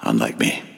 Unlike me.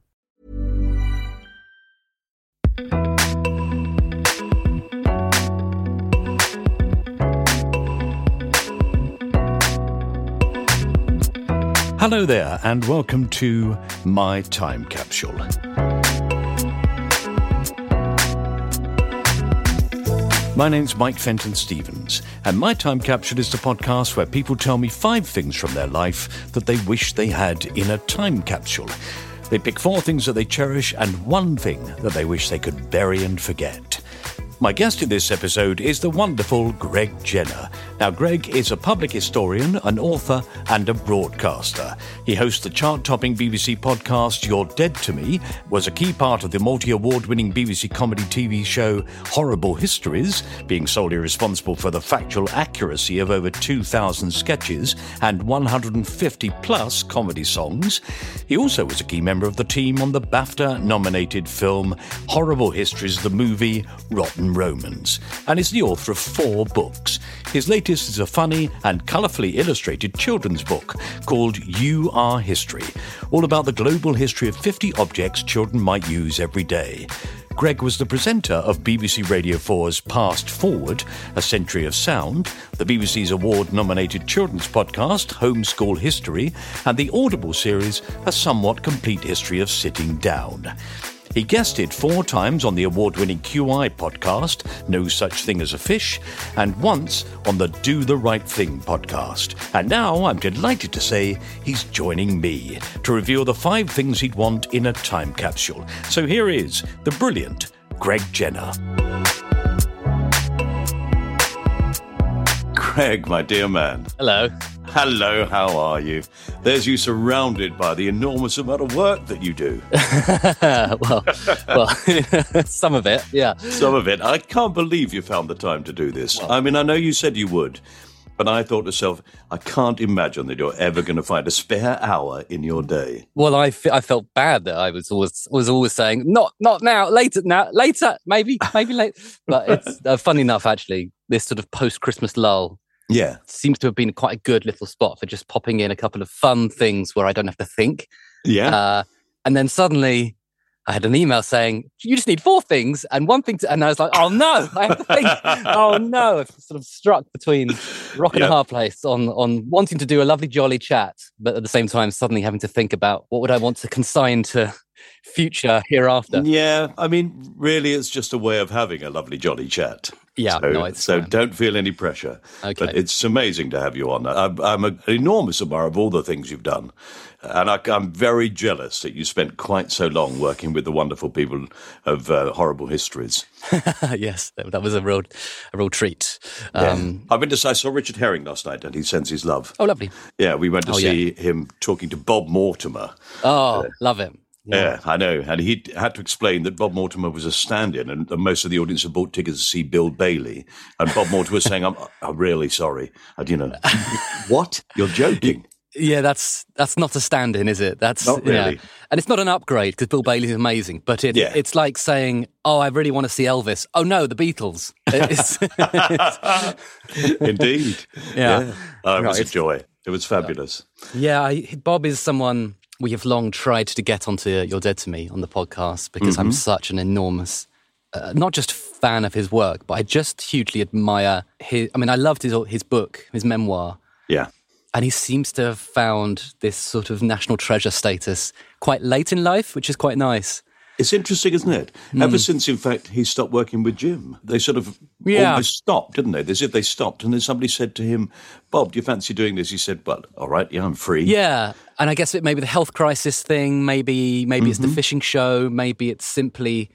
Hello there, and welcome to My Time Capsule. My name's Mike Fenton Stevens, and My Time Capsule is the podcast where people tell me five things from their life that they wish they had in a time capsule. They pick four things that they cherish and one thing that they wish they could bury and forget. My guest in this episode is the wonderful Greg Jenner. Now, Greg is a public historian, an author, and a broadcaster. He hosts the chart topping BBC podcast You're Dead to Me, was a key part of the multi award winning BBC comedy TV show Horrible Histories, being solely responsible for the factual accuracy of over 2,000 sketches and 150 plus comedy songs. He also was a key member of the team on the BAFTA nominated film Horrible Histories, the movie Rotten Romans, and is the author of four books. His latest is a funny and colourfully illustrated children's book called You Are History, all about the global history of 50 objects children might use every day. Greg was the presenter of BBC Radio 4's Past Forward, A Century of Sound, the BBC's award nominated children's podcast, Homeschool History, and the Audible series, A Somewhat Complete History of Sitting Down. He guested four times on the award winning QI podcast, No Such Thing as a Fish, and once on the Do the Right Thing podcast. And now I'm delighted to say he's joining me to reveal the five things he'd want in a time capsule. So here is the brilliant Greg Jenner. Greg, my dear man. Hello. Hello, how are you? There's you surrounded by the enormous amount of work that you do. well, well, some of it, yeah. Some of it. I can't believe you found the time to do this. I mean, I know you said you would, but I thought to myself, I can't imagine that you're ever going to find a spare hour in your day. Well, I, f- I felt bad that I was always was always saying not not now, later, now, later, maybe, maybe later. But it's uh, funny enough, actually, this sort of post Christmas lull Yeah. seems to have been quite a good little spot for just popping in a couple of fun things where I don't have to think. Yeah. Uh, and then suddenly I had an email saying, you just need four things and one thing to, and I was like, oh no, I have to think. oh no. I've sort of struck between rock and Yeah. a hard place on, on wanting to do a lovely jolly chat, but at the same time, suddenly having to think about what would I want to consign to future hereafter. yeah. I mean, really, it's just a way of having a lovely, jolly chat. Yeah, So, no, it's so don't feel any pressure. Okay. But it's amazing to have you on. I'm, I'm an enormous admirer of all the things you've done. And I, I'm very jealous that you spent quite so long working with the wonderful people of uh, Horrible Histories. yes, that, was a real, a real treat. Yeah. Um, I've been to, I saw Richard Herring last night and he sends his love. Oh, lovely. Yeah, we went to Oh, yeah. see him talking to Bob Mortimer. Oh, love it. Yeah. Uh, I know. And he had to explain that Bob Mortimer was a stand in, and, and most of the audience had bought tickets to see Bill Bailey. And Bob Mortimer was saying, I'm, I'm really sorry. And, you know, what? You're joking. Yeah, that's that's not a stand-in, is it? That's Not yeah. really. and it's not an upgrade because Bill Bailey's amazing. But it, Yeah. it's like saying, "Oh, I really want to see Elvis." Oh no, the Beatles. It's, Indeed. Yeah. Oh, it Right, was a joy. It was fabulous. yeah, I, Bob is someone we have long tried to get onto "You're Dead to Me" on the podcast because I'm such an enormous, uh, not just fan of his work, but I just hugely admire his. I mean, I loved his his book, his memoir. Yeah. and he seems to have found this sort of national treasure status quite late in life, which is quite nice. It's interesting, isn't it? Ever since, in fact, he stopped working with Jim, they sort of Yeah. almost stopped, didn't they? As if they stopped. And then somebody said to him, Bob, do you fancy doing this? He said, Well, all right, yeah, I'm free. Yeah, and I guess it maybe the health crisis thing, maybe maybe it's the Mm-hmm. fishing show, maybe it's simply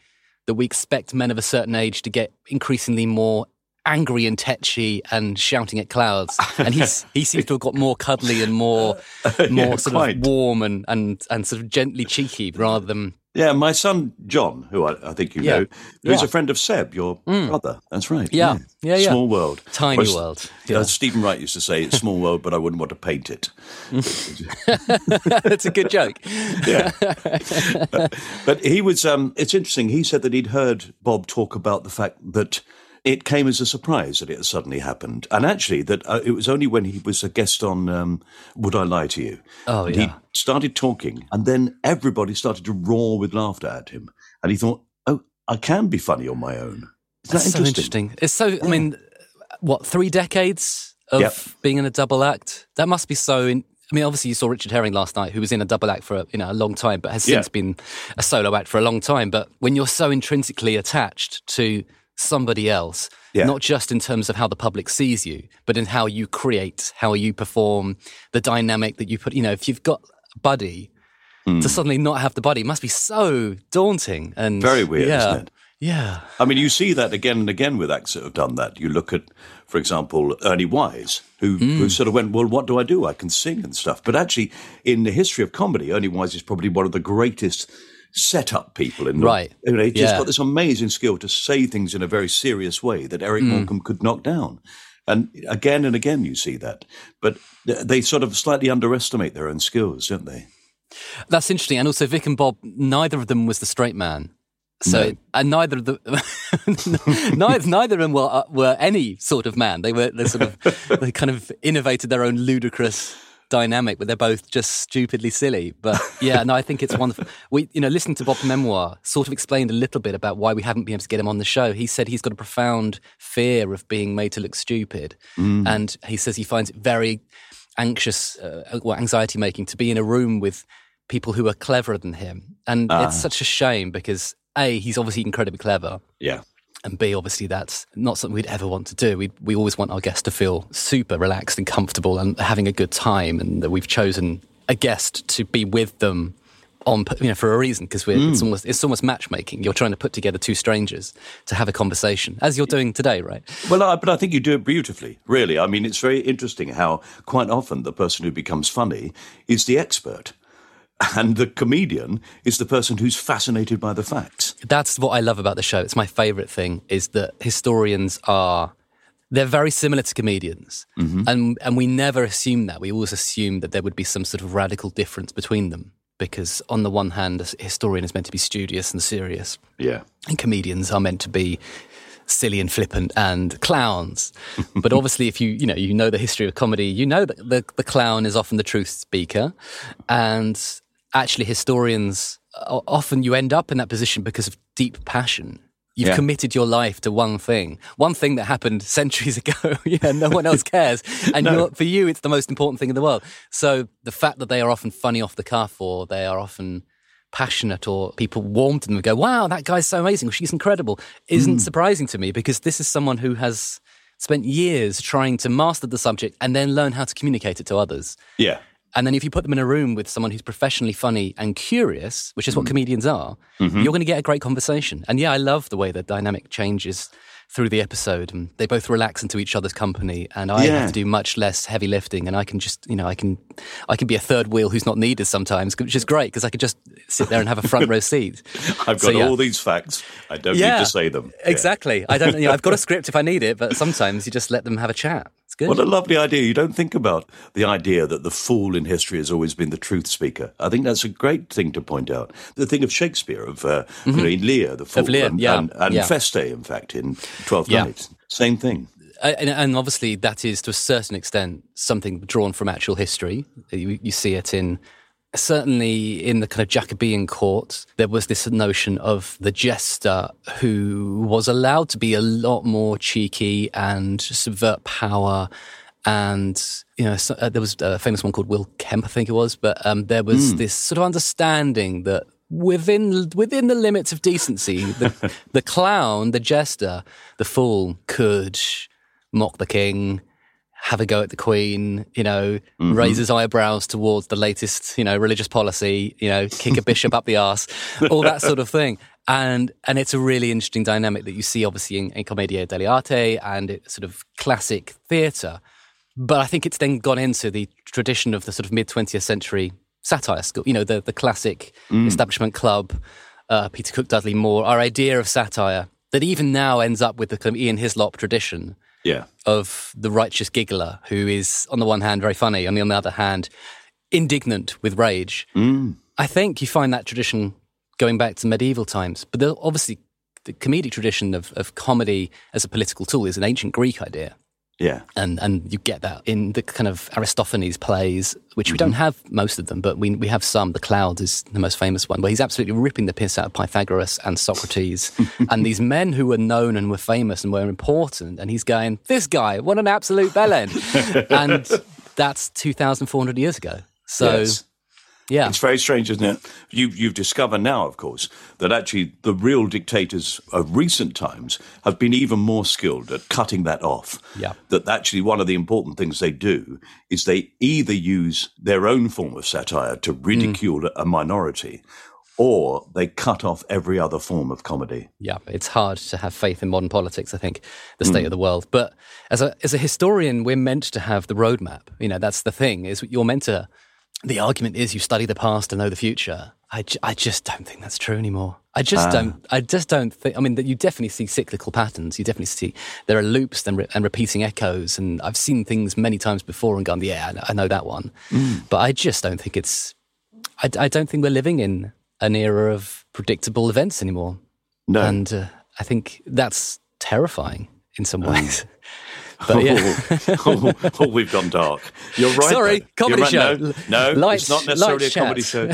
that we expect men of a certain age to get increasingly more angry and tetchy and shouting at clouds, and he's he seems to have got more cuddly and more more Yeah, sort quite. of warm and and and sort of gently cheeky rather than Yeah, my son John, who I, I think you Yeah. know, who's Yeah. a friend of Seb, your brother. That's right. Yeah. Yeah, yeah. Small world. Tiny Whereas, world. Yeah. Steven Wright used to say, "It's small world, but I wouldn't want to paint it." that's a good joke. Yeah. but he was. Um, it's interesting. He said that he'd heard Bob talk about the fact that it came as a surprise that it had suddenly happened, and actually that uh, it was only when he was a guest on um, "Would I Lie to You." Oh, yeah. He started talking, and then everybody started to roar with laughter at him, and he thought, "Oh, I can be funny on my own." Is that That's so interesting? interesting. It's so. I mean, what three decades of Yep. being in a double act? That must be so. In, I mean, obviously, you saw Richard Herring last night, who was in a double act for you know a long time, but has since been a solo act for a long time. But when you're so intrinsically attached to somebody else, Yeah. not just in terms of how the public sees you, but in how you create, how you perform, the dynamic that you put. You know, if you've got a buddy. Hmm. To suddenly not have the buddy must be so daunting and Very weird, yeah, isn't it? Yeah, I mean, you see that again and again with acts that have done that. You look at, for example, Ernie Wise, who, Hmm. who sort of went, Well, what do I do? I can sing and stuff. But actually, in the history of comedy, Ernie Wise is probably one of the greatest setup people in the Right. You know, just Yeah. got this amazing skill to say things in a very serious way that Eric Hmm. Morecambe could knock down. And again and again, you see that. But they sort of slightly underestimate their own skills, don't they? That's interesting. And also, Vic and Bob, neither of them was the straight man. So, and neither of the neither, neither of them were uh, were any sort of man. They were they sort of they kind of innovated their own ludicrous dynamic, but they're both just stupidly silly. But yeah, no, I think it's wonderful. We, you know, listening to Bob's memoir, sort of explained a little bit about why we haven't been able to get him on the show. He said he's got a profound fear of being made to look stupid, and he says he finds it very anxious, uh, well, anxiety making to be in a room with people who are cleverer than him. And it's such a shame because A, he's obviously incredibly clever. Yeah. And B, obviously, that's not something we'd ever want to do. We we always want our guests to feel super relaxed and comfortable and having a good time, and that we've chosen a guest to be with them on you know for a reason because we're it's hmm. almost it's almost matchmaking. You're trying to put together two strangers to have a conversation, as you're doing today, right? Well, I, but I think you do it beautifully, really. I mean, it's very interesting how quite often the person who becomes funny is the expert. And the comedian is the person who's fascinated by the facts. That's what I love about the show. It's my favorite thing is that historians are they're very similar to comedians. Mm-hmm. And and we never assume that. We always assume that there would be some sort of radical difference between them because on the one hand a historian is meant to be studious and serious Yeah. and comedians are meant to be silly and flippant and clowns. but obviously, if you you know you know the history of comedy, you know that the the clown is often the truth speaker, and actually historians often you end up in that position because of deep passion. You've Yeah. committed your life to one thing, one thing that happened centuries ago. yeah, no one else cares, and you're, for you, it's the most important thing in the world. So the fact that they are often funny off the cuff, or they are often passionate or people warm to them and go, wow, that guy's so amazing, she's incredible, isn't hmm. surprising to me because this is someone who has spent years trying to master the subject and then learn how to communicate it to others. Yeah. And then if you put them in a room with someone who's professionally funny and curious, which is what mm-hmm. comedians are, mm-hmm. you're going to get a great conversation. And yeah, I love the way the dynamic changes through the episode. And they both relax into each other's company, and I Yeah. have to do much less heavy lifting. And I can just, you know, I can, I can be a third wheel who's not needed sometimes, which is great because I could just sit there and have a front row seat. I've So, got yeah. all these facts. I don't need to say them. Yeah. Exactly. I don't. You know, I've got a script if I need it, but sometimes you just let them have a chat. Good. What a lovely idea. You don't think about the idea that the fool in history has always been the truth speaker. I think that's a great thing to point out. The thing of Shakespeare, of uh, mm-hmm. you know, in Lear, the fool, of Lear, and, yeah, and, and yeah. Feste, in fact, in Twelfth Yeah. Night. Same thing. Uh, and, and obviously that is to a certain extent something drawn from actual history. You, you see it in certainly in the kind of Jacobean court. There was this notion of the jester who was allowed to be a lot more cheeky and subvert power. And you know, so, uh, there was a famous one called Will Kemp, I think it was. But um, there was this sort of understanding that within within the limits of decency, the, the clown, the jester, the fool could mock the king, have a go at the queen, you know, raise his eyebrows towards the latest, you know, religious policy, you know, kick a bishop up the arse, all that sort of thing. And and it's a really interesting dynamic that you see obviously in, in Commedia dell'arte and it's sort of classic theatre. But I think it's then gone into the tradition of the sort of mid 20th century satire school, you know, the, the classic establishment club, uh, Peter Cook, Dudley Moore, our idea of satire that even now ends up with the kind of Ian Hislop tradition Yeah. of the righteous giggler who is, on the one hand, very funny, and on the other hand, indignant with rage. Mm. I think you find that tradition going back to medieval times. But obviously, the comedic tradition of, of comedy as a political tool is an ancient Greek idea. Yeah. And, and you get that in the kind of Aristophanes plays, which we don't mm-hmm. have most of them, but we, we have some. The Cloud is the most famous one, where he's absolutely ripping the piss out of Pythagoras and Socrates and these men who were known and were famous and were important. And he's going, This guy, what an absolute bellend. and that's 2,400 years ago. So, Yes. Yeah. It's very strange, isn't it? You, you've discovered now, of course, that actually the real dictators of recent times have been even more skilled at cutting that off. Yeah. That actually one of the important things they do is they either use their own form of satire to mm. ridicule a minority, or they cut off every other form of comedy. Yeah, it's hard to have faith in modern politics, I think, the mm. state of the world. But as a, as a historian, we're meant to have the roadmap. You know, that's the thing, is you're meant to, the argument is you study the past to know the future. I, I just don't think that's true anymore. I just ah. don't, I just don't think, I mean, that you definitely see cyclical patterns. You definitely see there are loops and, re- and repeating echoes. And I've seen things many times before and gone, yeah, I know, that one. Mm. But I just don't think it's, I, I don't think we're living in an era of predictable events anymore. No. And uh, I think that's terrifying in some ah. ways. but yeah. Oh oh, oh, oh, we've gone dark. You're right. Sorry, comedy You're show. No, no it's not necessarily a comedy show.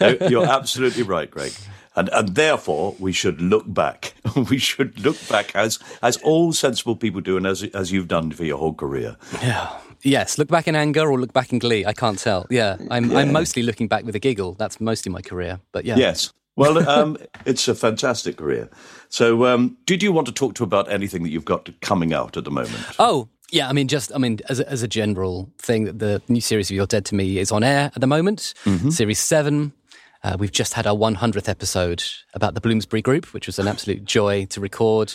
No, you're absolutely right, Greg. And, and therefore, we should look back. we should look back as as all sensible people do, and as as you've done for your whole career. Yeah. Yes, look back in anger or look back in glee. I can't tell. Yeah, I'm, I'm mostly looking back with a giggle. That's mostly my career. But yeah. Yes. Well, um, it's a fantastic career. So, um, did you want to talk to about anything that you've got coming out at the moment? Oh, yeah. I mean, just, I mean, as a, as a general thing, the new series of You're Dead to Me is on air at the moment, series seven. Uh, we've just had our 100th episode about the Bloomsbury Group, which was an absolute joy to record.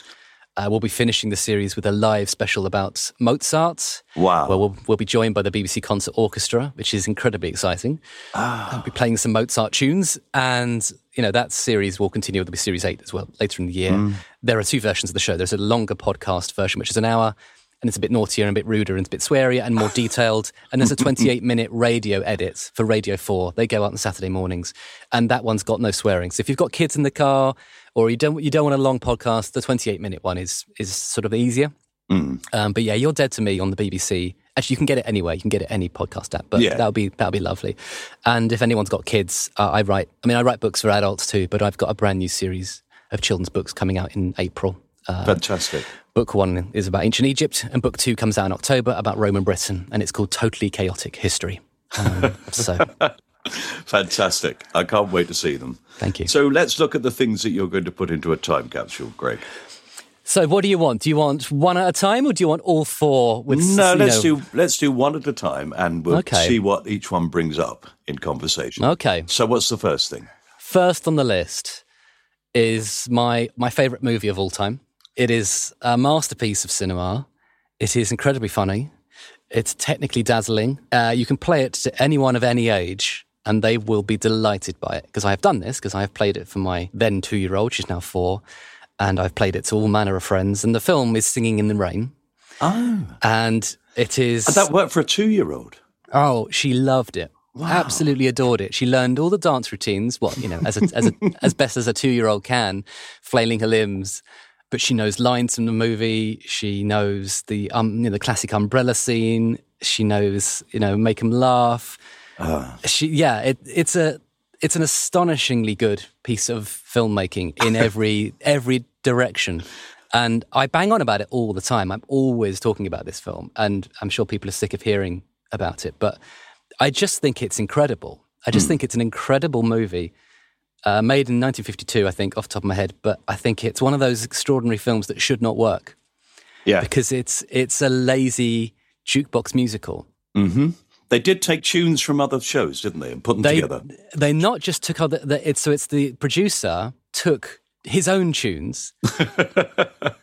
Uh, we'll be finishing the series with a live special about Mozart. Wow. Where we'll, we'll be joined by the BBC Concert Orchestra, which is incredibly exciting. Ah. I'll be playing some Mozart tunes. And, you know, that series will continue. There'll be series eight as well later in the year. There are two versions of the show. There's a longer podcast version, which is an hour, and it's a bit naughtier and a bit ruder and it's a bit swearier and more detailed. And there's a 28 minute radio edit for Radio 4. They go out on Saturday mornings. And that one's got no swearing. So if you've got kids in the car or you don't, you don't want a long podcast, the 28 minute one is, is sort of easier. Um, but yeah, you're dead to me on the BBC. Actually, you can get it anywhere. You can get it any podcast app. But Yeah. that would be that would be lovely. And if anyone's got kids, uh, I write. I mean, I write books for adults too. But I've got a brand new series of children's books coming out in April. Uh, Fantastic. book one is about ancient Egypt, and book two comes out in October about Roman Britain, and it's called Totally Chaotic History. Um, so Fantastic. I can't wait to see them. Thank you. So, let's look at the things that you're going to put into a time capsule, Greg. So, what do you want? Do you want one at a time, or do you want all four? With No, let's know- do let's do one at a time, and we'll Okay. see what each one brings up in conversation. Okay. So, what's the first thing? First on the list is my my favorite movie of all time. It is a masterpiece of cinema. It is incredibly funny. It's technically dazzling. Uh, you can play it to anyone of any age, and they will be delighted by it. Because I have done this, because I have played it for my then two year old, she's now four, and I've played it to all manner of friends. And the film is Singing in the Rain. Oh. And it is. And that worked for a two year old. Oh, she loved it. Wow. Absolutely adored it. She learned all the dance routines, what, you know, as, a, as, a, as best as a two year old can, flailing her limbs. But she knows lines from the movie. She knows the, um, you know, the classic umbrella scene. She knows, you know, make them laugh. Uh. She, yeah, it, it's a, it's an astonishingly good piece of filmmaking in every every direction. And I bang on about it all the time. I'm always talking about this film, and I'm sure people are sick of hearing about it. But I just think it's incredible. I just mm. think it's an incredible movie. Uh, made in 1952, I think, off the top of my head. But I think it's one of those extraordinary films that should not work. Yeah, because it's it's a lazy jukebox musical. Mm-hmm. They did take tunes from other shows, didn't they, and put them they, together. They not just took other. The, it's so it's the producer took his own tunes.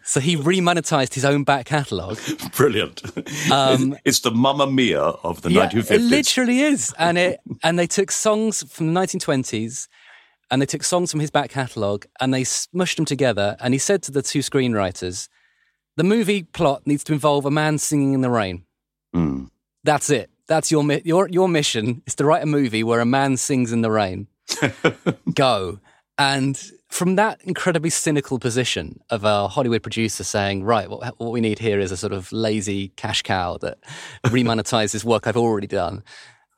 so he remonetized his own back catalogue. Brilliant. Um, it's the Mamma Mia of the yeah, 1950s. It literally is. And it and they took songs from the 1920s and they took songs from his back catalogue and they smushed them together. And he said to the two screenwriters, the movie plot needs to involve a man singing in the rain. Mm. That's it. That's your your your mission is to write a movie where a man sings in the rain. Go. And from that incredibly cynical position of a Hollywood producer saying, right, what, what we need here is a sort of lazy cash cow that remonetizes work I've already done.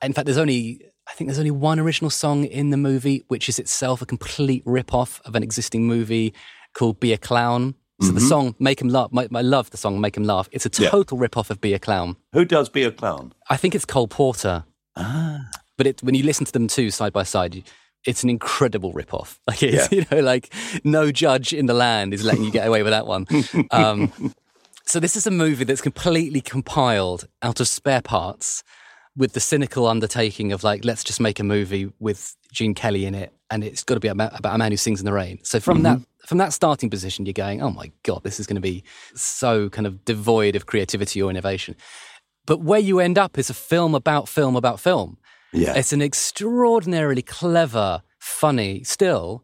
In fact, there's only, I think there's only one original song in the movie, which is itself a complete rip-off of an existing movie called Be a Clown. So mm-hmm. the song "Make Him Laugh," I love the song "Make Him Laugh." It's a total yeah. rip-off of "Be a Clown." Who does "Be a Clown"? I think it's Cole Porter. Ah, but it, when you listen to them two side by side, it's an incredible rip-off. Like it's yeah. you know, like no judge in the land is letting you get away with that one. Um, so this is a movie that's completely compiled out of spare parts with the cynical undertaking of like, let's just make a movie with Gene Kelly in it, and it's got to be about, about a man who sings in the rain. So from mm-hmm. that from that starting position, you're going, oh my god, this is going to be so kind of devoid of creativity or innovation. But where you end up is a film about film about film. Yeah, it's an extraordinarily clever, funny, still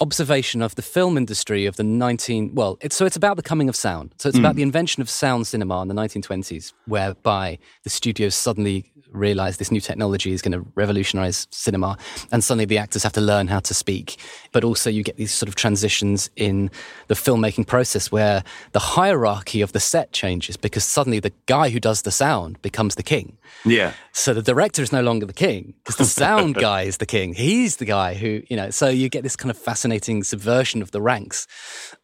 observation of the film industry of the 19 well it's so it's about the coming of sound so it's mm. about the invention of sound cinema in the 1920s whereby the studios suddenly realize this new technology is going to revolutionize cinema and suddenly the actors have to learn how to speak. But also you get these sort of transitions in the filmmaking process where the hierarchy of the set changes because suddenly the guy who does the sound becomes the king. Yeah. So the director is no longer the king because the sound guy is the king. He's the guy who you know so you get this kind of fascinating subversion of the ranks.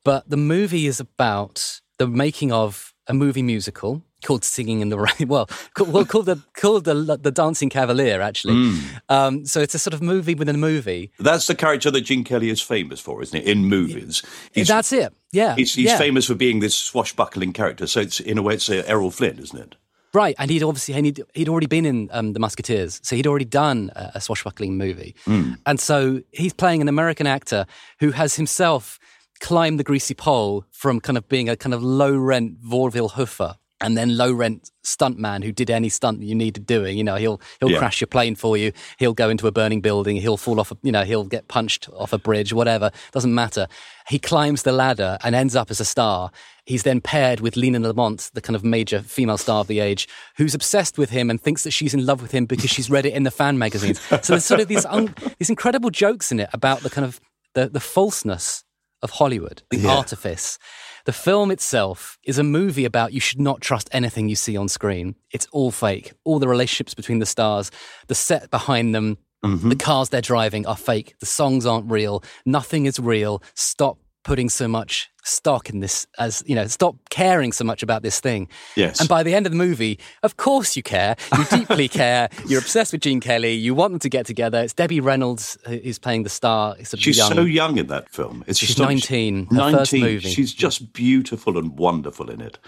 But the movie is about the making of a movie musical called Singing in the Rain. Well, called, well, called the called the the Dancing Cavalier actually. Mm. Um, so it's a sort of movie within a movie. That's the character that Gene Kelly is famous for, isn't it? In movies, he's, that's it. Yeah, he's, he's yeah. famous for being this swashbuckling character. So it's in a way, it's uh, Errol Flynn, isn't it? Right, and he'd obviously he'd, he'd already been in um, the Musketeers, so he'd already done a, a swashbuckling movie, mm. and so he's playing an American actor who has himself climbed the greasy pole from kind of being a kind of low rent vaudeville hoofer and then low rent stuntman who did any stunt you needed doing. You know, he'll he'll yeah. crash your plane for you. He'll go into a burning building. He'll fall off. A, you know, he'll get punched off a bridge. Whatever doesn't matter. He climbs the ladder and ends up as a star. He's then paired with Lina Lamont, the kind of major female star of the age, who's obsessed with him and thinks that she's in love with him because she's read it in the fan magazines. So there's sort of these un- these incredible jokes in it about the kind of the, the falseness of Hollywood, the yeah. artifice. The film itself is a movie about you should not trust anything you see on screen. It's all fake. All the relationships between the stars, the set behind them, mm-hmm. the cars they're driving are fake. The songs aren't real. Nothing is real. Stop putting so much stock in this as you know stop caring so much about this thing. Yes. And by the end of the movie of course you care. You deeply care. You're obsessed with gene kelly. You want them to get together. It's debbie reynolds uh, who's playing the star. She's young. so young in that film. It's she's 19 19 she's just beautiful and wonderful in it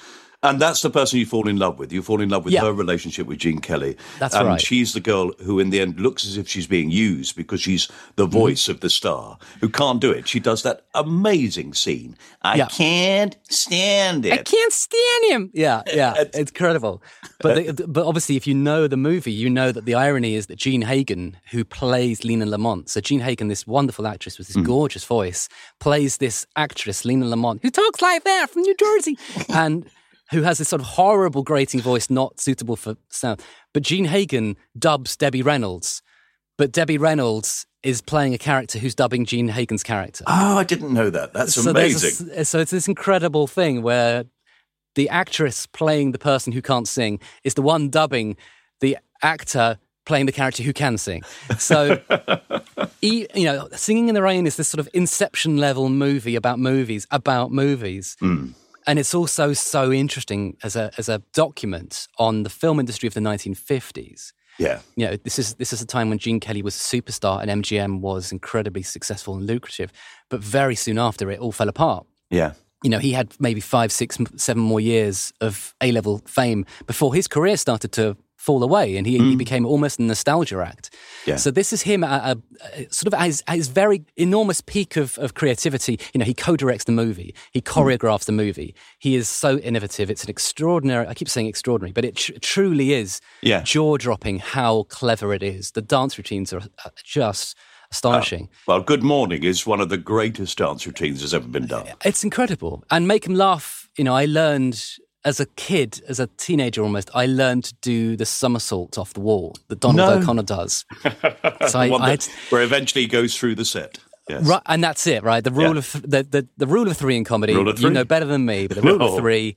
and that's the person you fall in love with. You fall in love with her relationship with Gene Kelly. That's and right. she's the girl who, in the end, looks as if she's being used because she's the mm-hmm. voice mm-hmm. of the star who can't do it. She does that amazing scene. I yeah. can't stand it. I can't stand him. Yeah, yeah, it's incredible. But the, but obviously, if you know the movie, you know that the irony is that Jean Hagen, who plays Lina Lamont, so Jean Hagen, this wonderful actress with this mm. gorgeous voice, plays this actress Lina Lamont, who talks like that from New Jersey, and who has this sort of horrible grating voice, not suitable for sound. But Jean Hagen dubs Debbie Reynolds, but Debbie Reynolds is playing a character who's dubbing Jean Hagen's character. Oh, I didn't know that. That's so amazing. A, so it's this incredible thing where the actress playing the person who can't sing is the one dubbing the actor playing the character who can sing. So, you know, Singing in the Rain is this sort of inception level movie about movies, about movies. Mm. And it's also so interesting as a, as a document on the film industry of the 1950s. Yeah. You know, this is this is a time when Gene Kelly was a superstar and MGM was incredibly successful and lucrative, but very soon after it all fell apart. Yeah. You know, he had maybe five, six, seven more years of A level fame before his career started to fall away and he, mm. he became almost a nostalgia act. Yeah. So this is him at a, sort of at his, at his, very enormous peak of, of creativity. You know, he co-directs the movie, he mm. choreographs mm. the movie. He is so innovative. It's an extraordinary, I keep saying extraordinary, but it tr- truly is yeah. jaw-dropping how clever it is. The dance routines are just astonishing. Uh, well, Good Morning is one of the greatest dance routines that's ever been done. It's incredible. And Make Him Laugh, you know, I learned as a kid, as a teenager almost, I learned to do the somersault off the wall that Donald no. O'Connor does. so I, I had, where eventually he goes through the set. Yes. Right, and that's it, right? The rule yeah. of the, the, the rule of three in comedy. Three. You know better than me, but the rule no. of three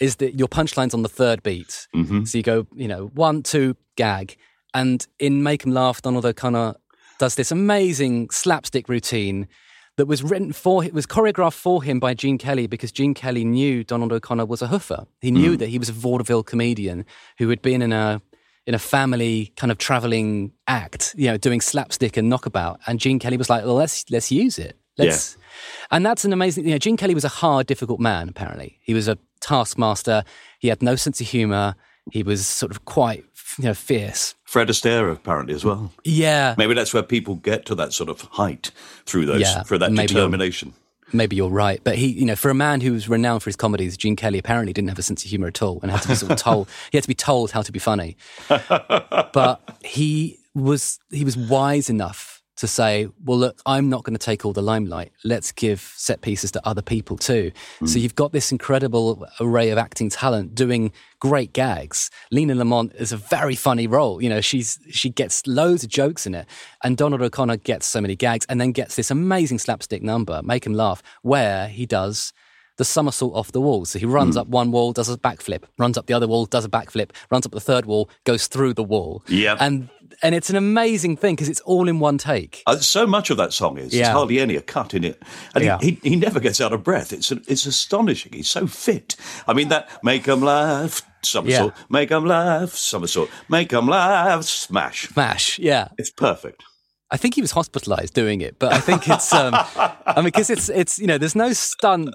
is that your punchline's on the third beat. Mm-hmm. So you go, you know, one, two, gag, and in Make 'Em Laugh, Donald O'Connor does this amazing slapstick routine that was written for it was choreographed for him by Gene Kelly because Gene Kelly knew Donald O'Connor was a hoofer. He knew mm. that he was a vaudeville comedian who had been in a in a family kind of traveling act, you know, doing slapstick and knockabout. And Gene Kelly was like, "Well, let's let's use it." Let's, yeah. And that's an amazing. You know, Gene Kelly was a hard, difficult man. Apparently, he was a taskmaster. He had no sense of humor. He was sort of quite you know, fierce. Fred Astaire apparently as well. Yeah, maybe that's where people get to that sort of height through those yeah, for that determination. You're, maybe you're right, but he, you know, for a man who was renowned for his comedies, Gene Kelly apparently didn't have a sense of humor at all, and had to be sort of told he had to be told how to be funny. but he was he was wise enough to say, well, look, I'm not going to take all the limelight. Let's give set pieces to other people too. Mm. So you've got this incredible array of acting talent doing great gags. Lina Lamont is a very funny role. You know, she's she gets loads of jokes in it, and Donald O'Connor gets so many gags, and then gets this amazing slapstick number, make him laugh, where he does the somersault off the wall. So he runs mm. up one wall, does a backflip, runs up the other wall, does a backflip, runs up the third wall, goes through the wall. Yeah. And and it's an amazing thing because it's all in one take. Uh, so much of that song is. Yeah. There's hardly any a cut in it. And yeah. he, he, he, never gets out of breath. It's it's astonishing. He's so fit. I mean, that make 'em laugh, somersault, yeah. make 'em laugh, somersault, make 'em laugh, smash. Smash, yeah. It's perfect. I think he was hospitalized doing it, but I think it's, um, I mean, because it's, it's, you know, there's no stunt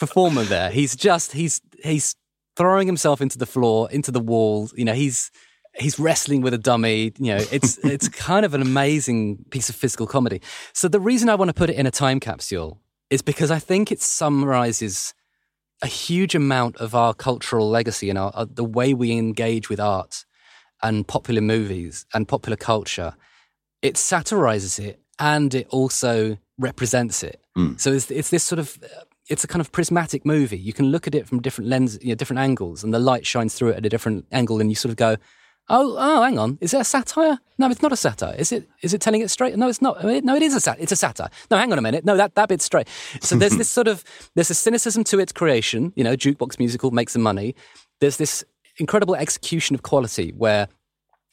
performer there. He's just he's he's throwing himself into the floor, into the wall. You know, he's he's wrestling with a dummy. You know, it's it's kind of an amazing piece of physical comedy. So the reason I want to put it in a time capsule is because I think it summarizes a huge amount of our cultural legacy and our, uh, the way we engage with art and popular movies and popular culture. It satirizes it and it also represents it. Mm. So it's, it's this sort of it's a kind of prismatic movie. You can look at it from different lenses, you know, different angles, and the light shines through it at a different angle, and you sort of go, "Oh, oh, hang on, is it a satire? No, it's not a satire. Is it? Is it telling it straight? No, it's not. Oh, no, it is a sat. It's a satire. No, hang on a minute. No, that that bit's straight. So there's this sort of there's a cynicism to its creation. You know, jukebox musical makes some money. There's this incredible execution of quality where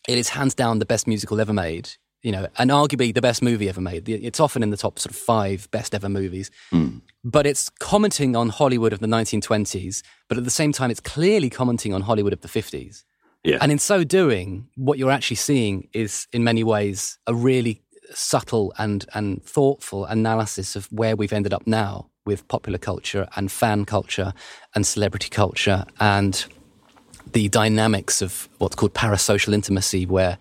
it is hands down the best musical ever made you know, and arguably the best movie ever made. It's often in the top sort of five best ever movies. Mm. But it's commenting on Hollywood of the 1920s, but at the same time, it's clearly commenting on Hollywood of the 50s. Yeah. And in so doing, what you're actually seeing is, in many ways, a really subtle and, and thoughtful analysis of where we've ended up now with popular culture and fan culture and celebrity culture and the dynamics of what's called parasocial intimacy, where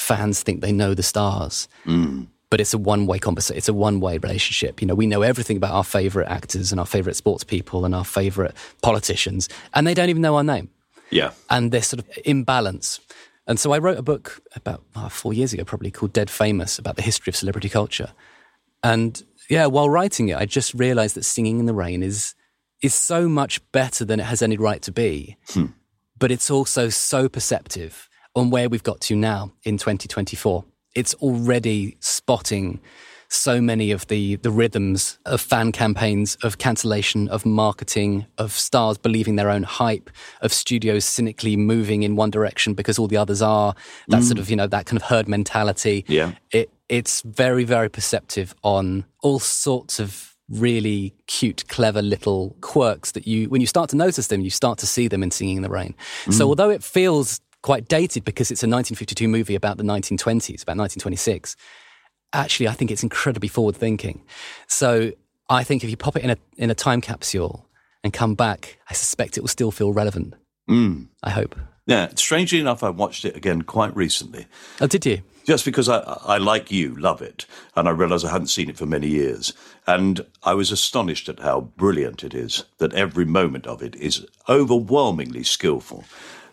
fans think they know the stars. Mm. But it's a one way conversation. It's a one way relationship. You know, we know everything about our favorite actors and our favorite sports people and our favorite politicians, and they don't even know our name. Yeah. And they're sort of imbalance. And so I wrote a book about oh, four years ago, probably called Dead Famous, about the history of celebrity culture. And yeah, while writing it, I just realized that Singing in the Rain is is so much better than it has any right to be. Hmm. But it's also so perceptive on where we've got to now in 2024. It's already spotting so many of the, the rhythms of fan campaigns, of cancellation, of marketing, of stars believing their own hype, of studios cynically moving in one direction because all the others are. That mm. sort of, you know, that kind of herd mentality. Yeah. It, it's very, very perceptive on all sorts of really cute, clever little quirks that you, when you start to notice them, you start to see them in Singing in the Rain. Mm. So although it feels quite dated because it's a 1952 movie about the 1920s, about 1926, actually, I think it's incredibly forward thinking. So I think if you pop it in a, in a time capsule and come back, I suspect it will still feel relevant. Mm. I hope. Yeah, strangely enough, I watched it again quite recently. Oh, did you? Just because I, I like you, love it, and I realised I hadn't seen it for many years, and I was astonished at how brilliant it is. That every moment of it is overwhelmingly skillful,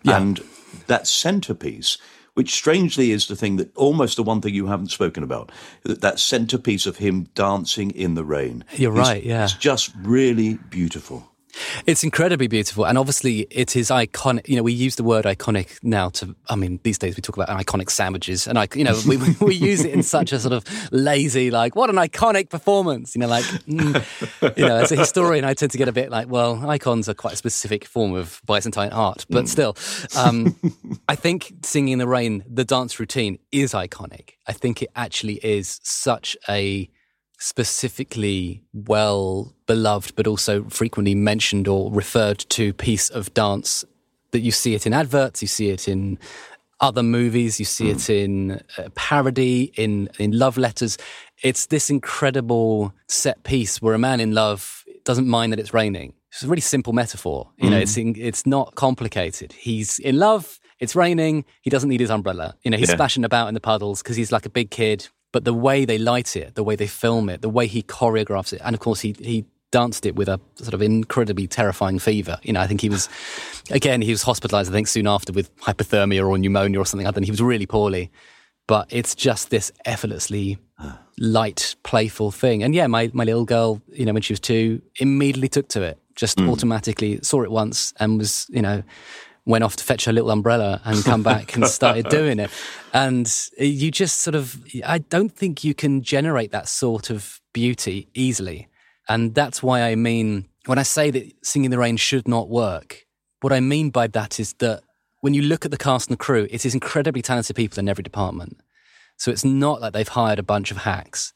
yeah. and that centerpiece which strangely is the thing that almost the one thing you haven't spoken about that, that centerpiece of him dancing in the rain. You're right, yeah. It's just really beautiful. It's incredibly beautiful. And obviously, it is iconic. You know, we use the word iconic now to, I mean, these days we talk about iconic sandwiches. And, I, you know, we, we use it in such a sort of lazy, like, what an iconic performance. You know, like, mm, you know, as a historian, I tend to get a bit like, well, icons are quite a specific form of Byzantine art. But mm. still, um, I think Singing in the Rain, the dance routine is iconic. I think it actually is such a specifically well beloved, but also frequently mentioned or referred to piece of dance that you see it in adverts, you see it in other movies, you see mm. it in uh, parody, in in love letters. It's this incredible set piece where a man in love doesn't mind that it's raining. It's a really simple metaphor. You mm. know, it's in, it's not complicated. He's in love. It's raining. He doesn't need his umbrella. You know, he's yeah. splashing about in the puddles because he's like a big kid but the way they light it, the way they film it, the way he choreographs it, and of course he he danced it with a sort of incredibly terrifying fever. You know, I think he was, again, he was hospitalized, I think, soon after with hypothermia or pneumonia or something like that. He was really poorly. But it's just this effortlessly light, playful thing. And yeah, my, my little girl, you know, when she was two, immediately took to it, just mm. automatically saw it once and was, you know, went off to fetch her little umbrella and come back and started doing it. And you just sort of, I don't think you can generate that sort of beauty easily. And that's why I mean, when I say that Singing the Rain should not work, what I mean by that is that when you look at the cast and the crew, it is incredibly talented people in every department. So it's not like they've hired a bunch of hacks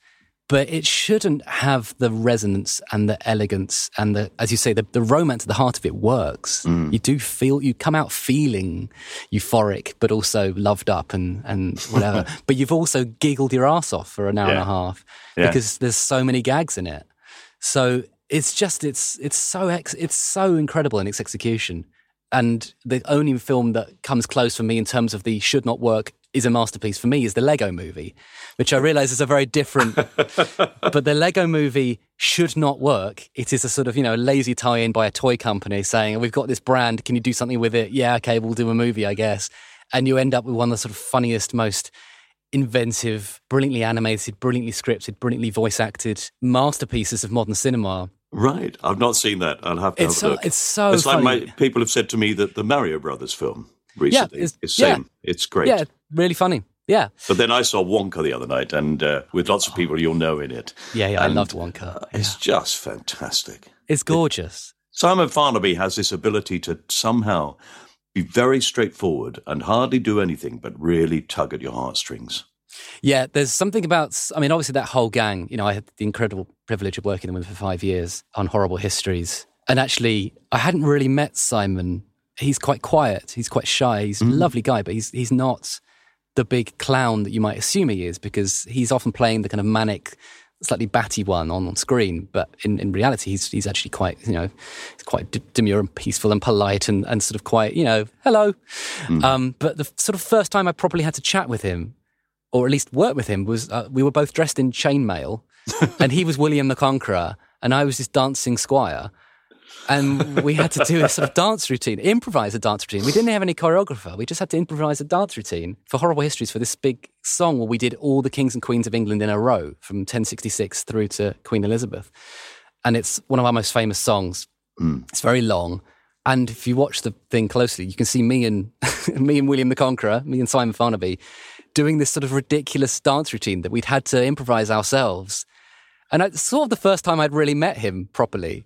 but it shouldn't have the resonance and the elegance and the, as you say, the, the romance at the heart of it works. Mm. You do feel, you come out feeling euphoric, but also loved up and, and whatever. but you've also giggled your ass off for an hour yeah. and a half yeah. because there's so many gags in it. So it's just, it's, it's so, ex, it's so incredible in its execution. And the only film that comes close for me in terms of the should not work is a masterpiece for me is the Lego movie, which I realize is a very different, but the Lego movie should not work. It is a sort of, you know, a lazy tie in by a toy company saying, we've got this brand. Can you do something with it? Yeah. Okay. We'll do a movie, I guess. And you end up with one of the sort of funniest, most inventive, brilliantly animated, brilliantly scripted, brilliantly voice acted masterpieces of modern cinema. Right, I've not seen that. I'll have to it's have so, a look. It's so. It's funny. like my people have said to me that the Mario Brothers film recently. Yeah, it's, it's same. Yeah. It's great. Yeah, really funny. Yeah. But then I saw Wonka the other night, and uh, with lots of people you'll know in it. Yeah, yeah, and I loved Wonka. Uh, it's just fantastic. It's gorgeous. It, Simon Farnaby has this ability to somehow be very straightforward and hardly do anything but really tug at your heartstrings. Yeah, there's something about, I mean, obviously that whole gang, you know, I had the incredible privilege of working with them for five years on Horrible Histories. And actually, I hadn't really met Simon he's quite quiet. He's quite shy. He's mm. a lovely guy, but he's he's not the big clown that you might assume he is because he's often playing the kind of manic, slightly batty one on, on screen. But in, in reality, he's he's actually quite you know he's quite d- demure and peaceful and polite and, and sort of quite you know hello. Mm. Um, but the sort of first time I properly had to chat with him, or at least work with him, was uh, we were both dressed in chainmail, and he was William the Conqueror, and I was this dancing squire and we had to do a sort of dance routine, improvise a dance routine. We didn't have any choreographer. We just had to improvise a dance routine for Horrible Histories for this big song where we did all the kings and queens of England in a row from 1066 through to Queen Elizabeth. And it's one of our most famous songs. Mm. It's very long. And if you watch the thing closely, you can see me and me and William the Conqueror, me and Simon Farnaby, doing this sort of ridiculous dance routine that we'd had to improvise ourselves. And it's sort of the first time I'd really met him properly.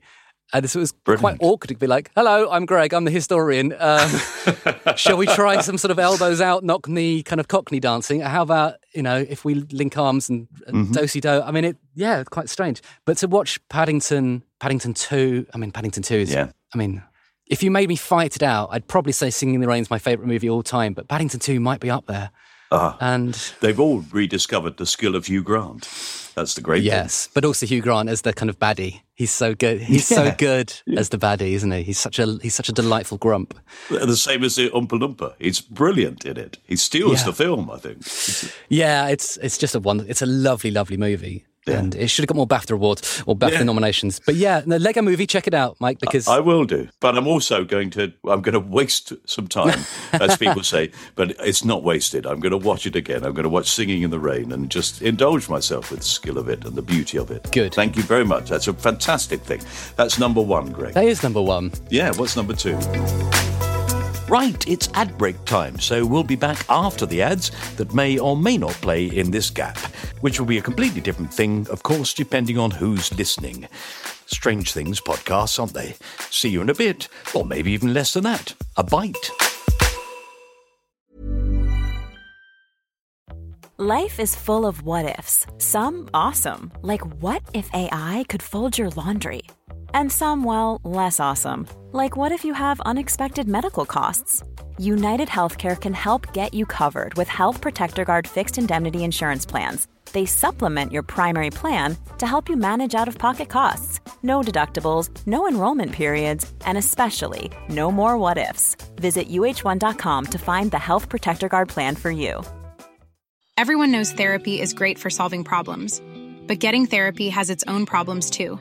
And it was Brilliant. quite awkward to be like, hello, I'm Greg, I'm the historian. Um, shall we try some sort of elbows out, knock knee, kind of cockney dancing? How about, you know, if we link arms and, and mm-hmm. do-si do? I mean, it, yeah, quite strange. But to watch Paddington, Paddington 2, I mean, Paddington 2 is, yeah. I mean, if you made me fight it out, I'd probably say Singing in the Rain is my favourite movie all time, but Paddington 2 might be up there. Uh, and they've all rediscovered the skill of Hugh Grant. That's the great thing. yes, thing. but also Hugh Grant as the kind of baddie. He's so good. He's yeah. so good yeah. as the baddie, isn't he? He's such a he's such a delightful grump. The same as the Oompa Loompa. He's brilliant in it. He steals yeah. the film, I think. Yeah, it's it's just a one. It's a lovely, lovely movie. Yeah. And it should have got more BAFTA awards or BAFTA yeah. nominations. But yeah, the Lego movie, check it out, Mike, because. I, I will do. But I'm also going to, I'm going to waste some time, as people say, but it's not wasted. I'm going to watch it again. I'm going to watch Singing in the Rain and just indulge myself with the skill of it and the beauty of it. Good. Thank you very much. That's a fantastic thing. That's number one, Greg. That is number one. Yeah, what's number two? Right, it's ad break time, so we'll be back after the ads that may or may not play in this gap, which will be a completely different thing, of course, depending on who's listening. Strange things podcasts, aren't they? See you in a bit, or maybe even less than that. A bite. Life is full of what ifs, some awesome, like what if AI could fold your laundry? And some, well, less awesome. Like what if you have unexpected medical costs? United Healthcare can help get you covered with Health Protector Guard fixed indemnity insurance plans. They supplement your primary plan to help you manage out of pocket costs. No deductibles, no enrollment periods, and especially no more what ifs. Visit uh1.com to find the Health Protector Guard plan for you. Everyone knows therapy is great for solving problems, but getting therapy has its own problems too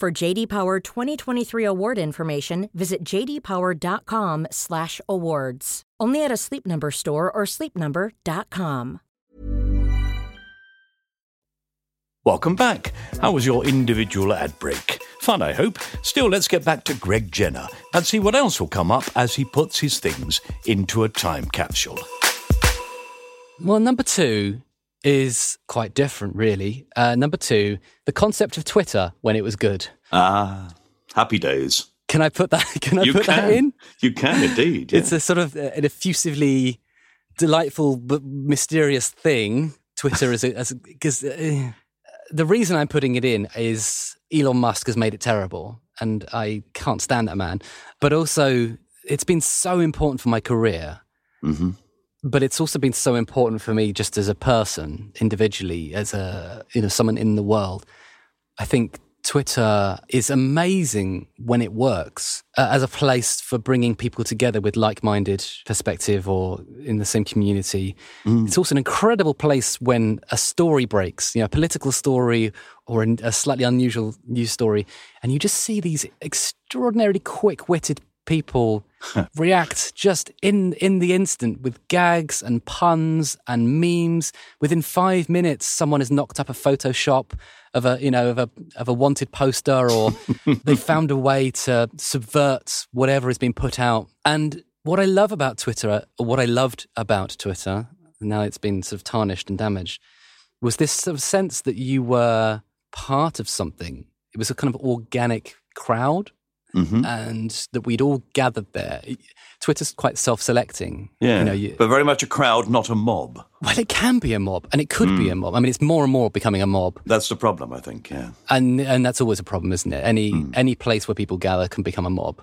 For JD Power 2023 award information, visit jdpower.com/awards. Only at a Sleep Number store or sleepnumber.com. Welcome back. How was your individual ad break? Fun, I hope. Still, let's get back to Greg Jenner and see what else will come up as he puts his things into a time capsule. Well, number two is quite different, really. Uh, number two, the concept of Twitter when it was good. Ah, happy days. Can I put that? Can I you put can. that in? You can indeed. Yeah. It's a sort of uh, an effusively delightful but mysterious thing. Twitter is as because uh, the reason I'm putting it in is Elon Musk has made it terrible, and I can't stand that man. But also, it's been so important for my career. Mm-hmm but it's also been so important for me just as a person individually as a you know someone in the world i think twitter is amazing when it works uh, as a place for bringing people together with like-minded perspective or in the same community mm. it's also an incredible place when a story breaks you know a political story or a slightly unusual news story and you just see these extraordinarily quick-witted people react just in in the instant with gags and puns and memes. Within five minutes, someone has knocked up a Photoshop of a you know of a of a wanted poster, or they found a way to subvert whatever has been put out. And what I love about Twitter, or what I loved about Twitter, now it's been sort of tarnished and damaged, was this sort of sense that you were part of something. It was a kind of organic crowd mm-hmm. and that we'd all gathered there. Twitter's quite self-selecting. Yeah, you know, you, but very much a crowd, not a mob. Well, it can be a mob, and it could mm. be a mob. I mean, it's more and more becoming a mob. That's the problem, I think. Yeah, and and that's always a problem, isn't it? Any mm. any place where people gather can become a mob.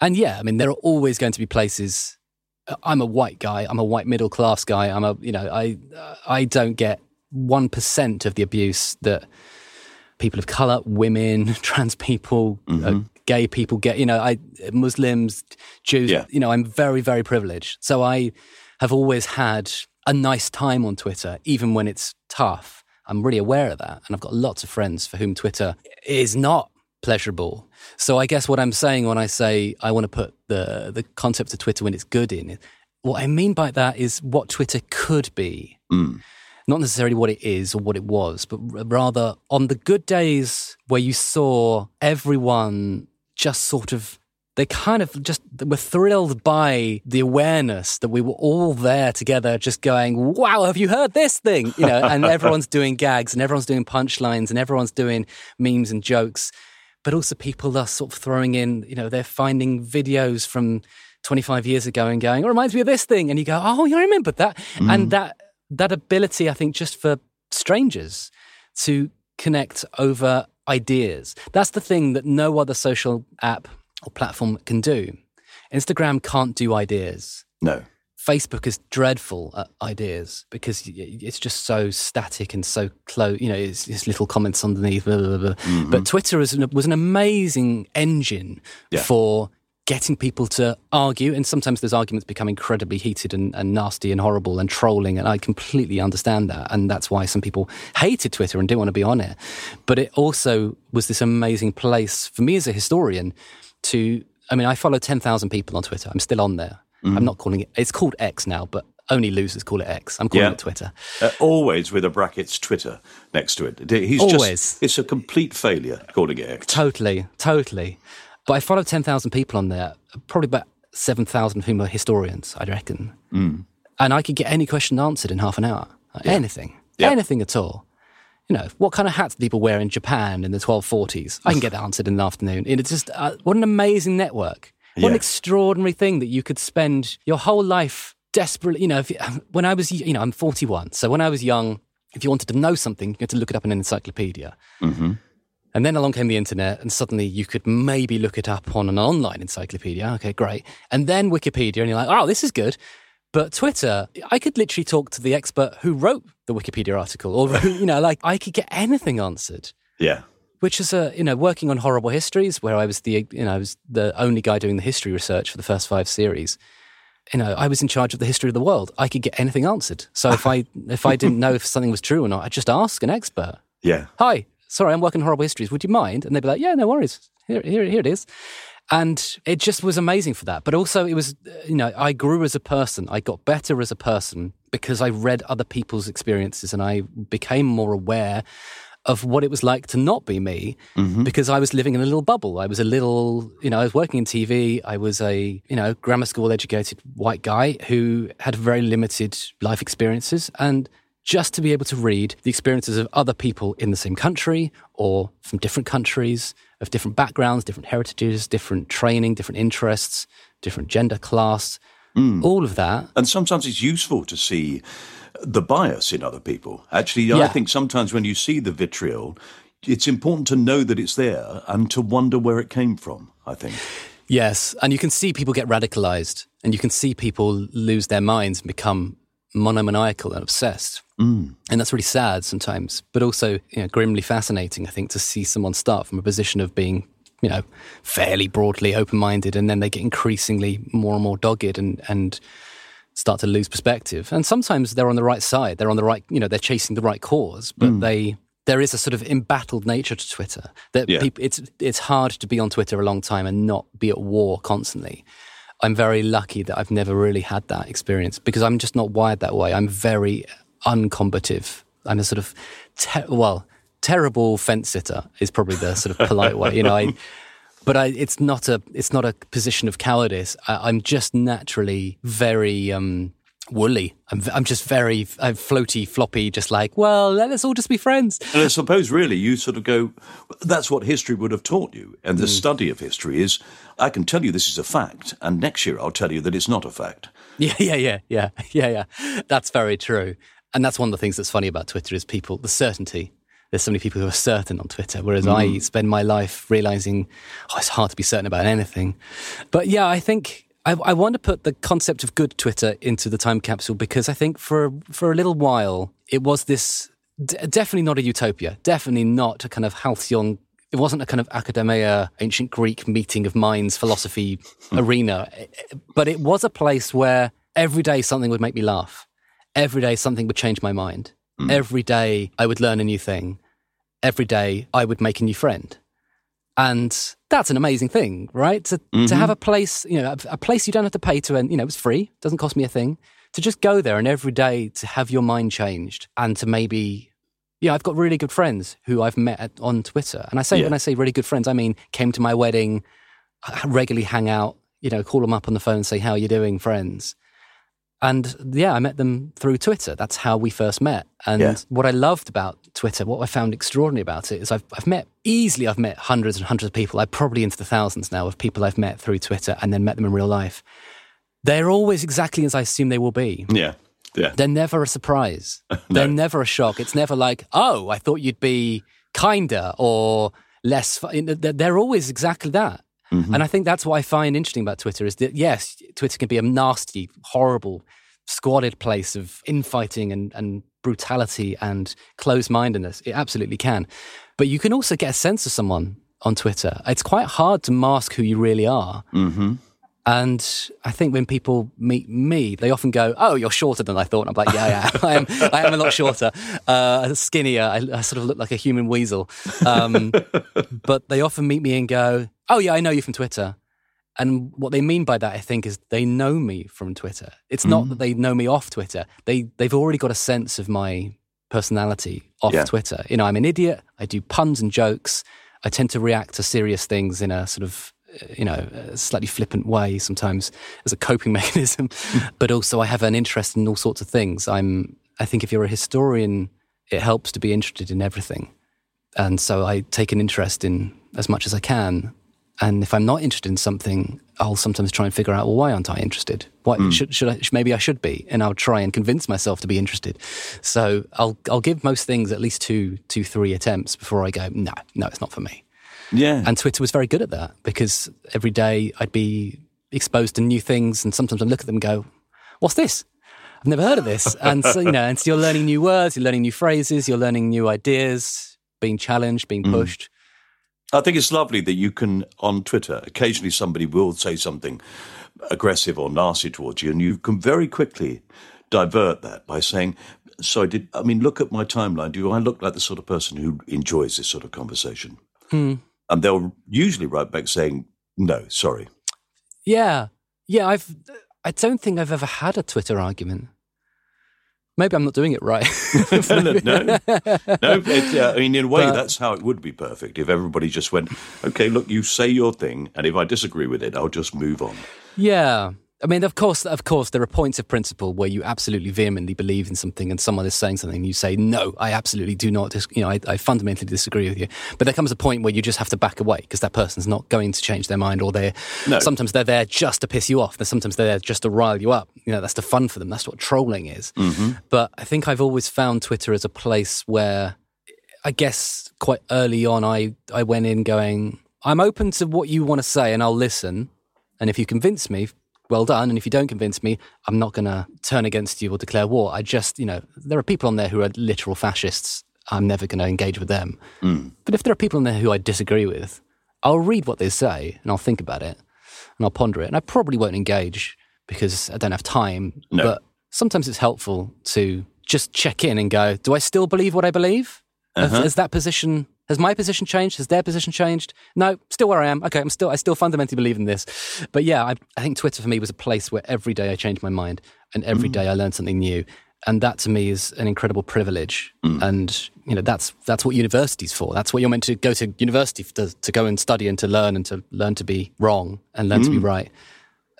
And yeah, I mean, there are always going to be places. Uh, I'm a white guy. I'm a white middle class guy. I'm a you know I I don't get one percent of the abuse that people of color, women, trans people, uh, mm-hmm. uh, gay people get. You know, I Muslims, Jews. Yeah. You know, I'm very very privileged. So I have always had a nice time on Twitter, even when it's tough. I'm really aware of that, and I've got lots of friends for whom Twitter is not pleasurable. So I guess what I'm saying when I say I want to put the the concept of Twitter when it's good in, what I mean by that is what Twitter could be. Mm not necessarily what it is or what it was, but rather on the good days where you saw everyone just sort of they kind of just were thrilled by the awareness that we were all there together, just going, "Wow, have you heard this thing?" You know, and everyone's doing gags and everyone's doing punchlines and everyone's doing memes and jokes, but also people are sort of throwing in, you know, they're finding videos from 25 years ago and going, "It reminds me of this thing," and you go, "Oh, yeah, I remember that," mm. and that that ability, I think, just for strangers to connect over ideas. That's the thing that no other social app or platform can do. Instagram can't do ideas. No. Facebook is dreadful at ideas because it's just so static and so close. You know, it's, it's little comments underneath. Blah, blah, blah. Mm-hmm. But Twitter was an, was an amazing engine yeah. for getting people to argue. And sometimes those arguments become incredibly heated and, and, nasty and horrible and trolling. And I completely understand that. And that's why some people hated Twitter and didn't want to be on it. But it also was this amazing place for me as a historian to, I mean, I follow 10,000 people on Twitter. I'm still on there. Mm-hmm. I'm not calling it, it's called X now, but only losers call it X. I'm calling yeah. it Twitter. Uh, always with a brackets Twitter next to it. He's always. Just, it's a complete failure calling it X. Totally, totally. But I followed 10,000 people on there, probably about 7,000 of whom are historians, I reckon. Mm. And I could get any question answered in half an hour. yeah. Anything. Anything at all. You know, what kind of hats do people wear in Japan in the 1240s? I can get that answered in the afternoon. And it's just, uh, what an amazing network. What yeah. an extraordinary thing that you could spend your whole life desperately. You know, you, when I was, you know, I'm 41. So when I was young, if you wanted to know something, you had to look it up in an encyclopedia. Mm-hmm. And then along came the internet, and suddenly you could maybe look it up on an online encyclopedia. Okay, great. And then Wikipedia, and you're like, oh, this is good. But Twitter, I could literally talk to the expert who wrote the Wikipedia article, or you know, like I could get anything answered. Yeah. Which is a you know working on horrible histories, where I was the you know I was the only guy doing the history research for the first five series. You know, I was in charge of the history of the world. I could get anything answered. So if I if I didn't know if something was true or not, I'd just ask an expert. Yeah. Hi, sorry, I'm working horrible histories. Would you mind? And they'd be like, yeah, no worries. Here, here, here it is. And it just was amazing for that. But also, it was, uh, you know, I grew as a person. I got better as a person because I read other people's experiences and I became more aware of what it was like to not be me mm-hmm. because I was living in a little bubble. I was a little, you know, I was working in TV. I was a, you know, grammar school educated white guy who had very limited life experiences. And just to be able to read the experiences of other people in the same country or from different countries, of different backgrounds, different heritages, different training, different interests, different gender class, mm. all of that. And sometimes it's useful to see the bias in other people. Actually, yeah. I think sometimes when you see the vitriol, it's important to know that it's there and to wonder where it came from, I think. Yes, and you can see people get radicalized and you can see people lose their minds and become monomaniacal and obsessed. Mm. And that's really sad sometimes, but also you know, grimly fascinating, I think, to see someone start from a position of being, you know, fairly broadly open minded and then they get increasingly more and more dogged and, and start to lose perspective. And sometimes they're on the right side, they're on the right, you know, they're chasing the right cause, but mm. they. There is a sort of embattled nature to Twitter. That yeah. people, it's it's hard to be on Twitter a long time and not be at war constantly. I'm very lucky that I've never really had that experience because I'm just not wired that way. I'm very uncombative. I'm a sort of, well, terrible fence sitter is probably the sort of polite way. You know, I, but I, it's not a, it's not a position of cowardice. I, am just naturally very, um, woolly. I'm, I'm just very I'm floaty, floppy, just like, well, let us all just be friends. And I suppose, really, you sort of go, that's what history would have taught you. And the mm. study of history is, I can tell you this is a fact, and next year I'll tell you that it's not a fact. Yeah, yeah, yeah, yeah, yeah, yeah. That's very true. And that's one of the things that's funny about Twitter is people, the certainty. There's so many people who are certain on Twitter, whereas mm. I spend my life realizing, oh, it's hard to be certain about anything. But yeah, I think I, I, want to put the concept of good Twitter into the time capsule because I think for for a little while it was this d- definitely not a utopia, definitely not a kind of halcyon. It wasn't a kind of academia, ancient Greek meeting of minds, philosophy hmm. arena, but it was a place where every day something would make me laugh. Every day something would change my mind. Mm. Every day I would learn a new thing. Every day I would make a new friend. And that's an amazing thing, right? To, mm-hmm. to have a place, you know, a, a, place you don't have to pay to, and you know, it's free, doesn't cost me a thing. To just go there and every day to have your mind changed and to maybe, yeah, I've got really good friends who I've met at, on Twitter. And I say, yeah. when I say really good friends, I mean, came to my wedding, regularly hang out, you know, call them up on the phone and say, how are you doing, friends? And yeah, I met them through Twitter. That's how we first met. And yeah. what I loved about Twitter, what I found extraordinary about it is I've, I've met easily, I've met hundreds and hundreds of people. I'm probably into the thousands now of people I've met through Twitter and then met them in real life. They're always exactly as I assume they will be. Yeah. Yeah. They're never a surprise. no. They're never a shock. It's never like, oh, I thought you'd be kinder or less. They're always exactly that. Mm-hmm. And I think that's what I find interesting about Twitter is that, yes, Twitter can be a nasty, horrible, squalid place of infighting and, and brutality and closed mindedness. It absolutely can. But you can also get a sense of someone on Twitter. It's quite hard to mask who you really are. Mm-hmm. And I think when people meet me, they often go, "Oh, you're shorter than I thought." And I'm like, "Yeah, yeah, I am. I am a lot shorter, uh, skinnier. I, I, sort of look like a human weasel." Um, but they often meet me and go, "Oh, yeah, I know you from Twitter." And what they mean by that, I think, is they know me from Twitter. It's not that mm. they know me off Twitter. They they've already got a sense of my personality off yeah. Twitter. You know, I'm an idiot. I do puns and jokes. I tend to react to serious things in a sort of you know, a slightly flippant way sometimes as a coping mechanism. but also, I have an interest in all sorts of things. I'm, I think if you're a historian, it helps to be interested in everything. And so I take an interest in as much as I can. And if I'm not interested in something, I'll sometimes try and figure out, well, why aren't I interested? Why mm. should, should I, maybe I should be, and I'll try and convince myself to be interested. So I'll I'll give most things at least two, two, three attempts before I go, no, no, it's not for me. Yeah. And Twitter was very good at that because every day I'd be exposed to new things and sometimes I'd look at them and go, what's this? I've never heard of this. And so, you know, and so you're learning new words, you're learning new phrases, you're learning new ideas, being challenged, being mm. pushed. Mm. I think it's lovely that you can, on Twitter, occasionally somebody will say something aggressive or nasty towards you, and you can very quickly divert that by saying, so I did, I mean, look at my timeline. Do I look like the sort of person who enjoys this sort of conversation? Hmm and they'll usually write back saying, "No, sorry." Yeah, yeah. I've I don't think I've ever had a Twitter argument. Maybe I'm not doing it right. no, no, no. It, uh, I mean, in a way, but, that's how it would be perfect if everybody just went, "Okay, look, you say your thing, and if I disagree with it, I'll just move on." Yeah, I mean, of course, of course, there are points of principle where you absolutely vehemently believe in something, and someone is saying something, and you say, "No, I absolutely do not." Dis- you know, I, I, fundamentally disagree with you. But there comes a point where you just have to back away because that person's not going to change their mind, or they're no. sometimes they're there just to piss you off. Sometimes they're there just to rile you up. You know, that's the fun for them. That's what trolling is. Mm-hmm. But I think I've always found Twitter as a place where, I guess, quite early on, I I went in going, "I'm open to what you want to say, and I'll listen." And if you convince me, well done. And if you don't convince me, I'm not going to turn against you or declare war. I just, you know, there are people on there who are literal fascists. I'm never going to engage with them. Mm. But if there are people on there who I disagree with, I'll read what they say and I'll think about it and I'll ponder it. And I probably won't engage because I don't have time. No. But sometimes it's helpful to just check in and go, do I still believe what I believe? Uh-huh. Has, has that position has my position changed? Has their position changed? No, still where I am. Okay, I'm still I still fundamentally believe in this. But yeah, I, I think Twitter for me was a place where every day I changed my mind and every mm. day I learned something new. And that to me is an incredible privilege. Mm. And you know that's that's what university's for. That's what you're meant to go to university to, to go and study and to learn and to learn to be wrong and learn mm. to be mm. right.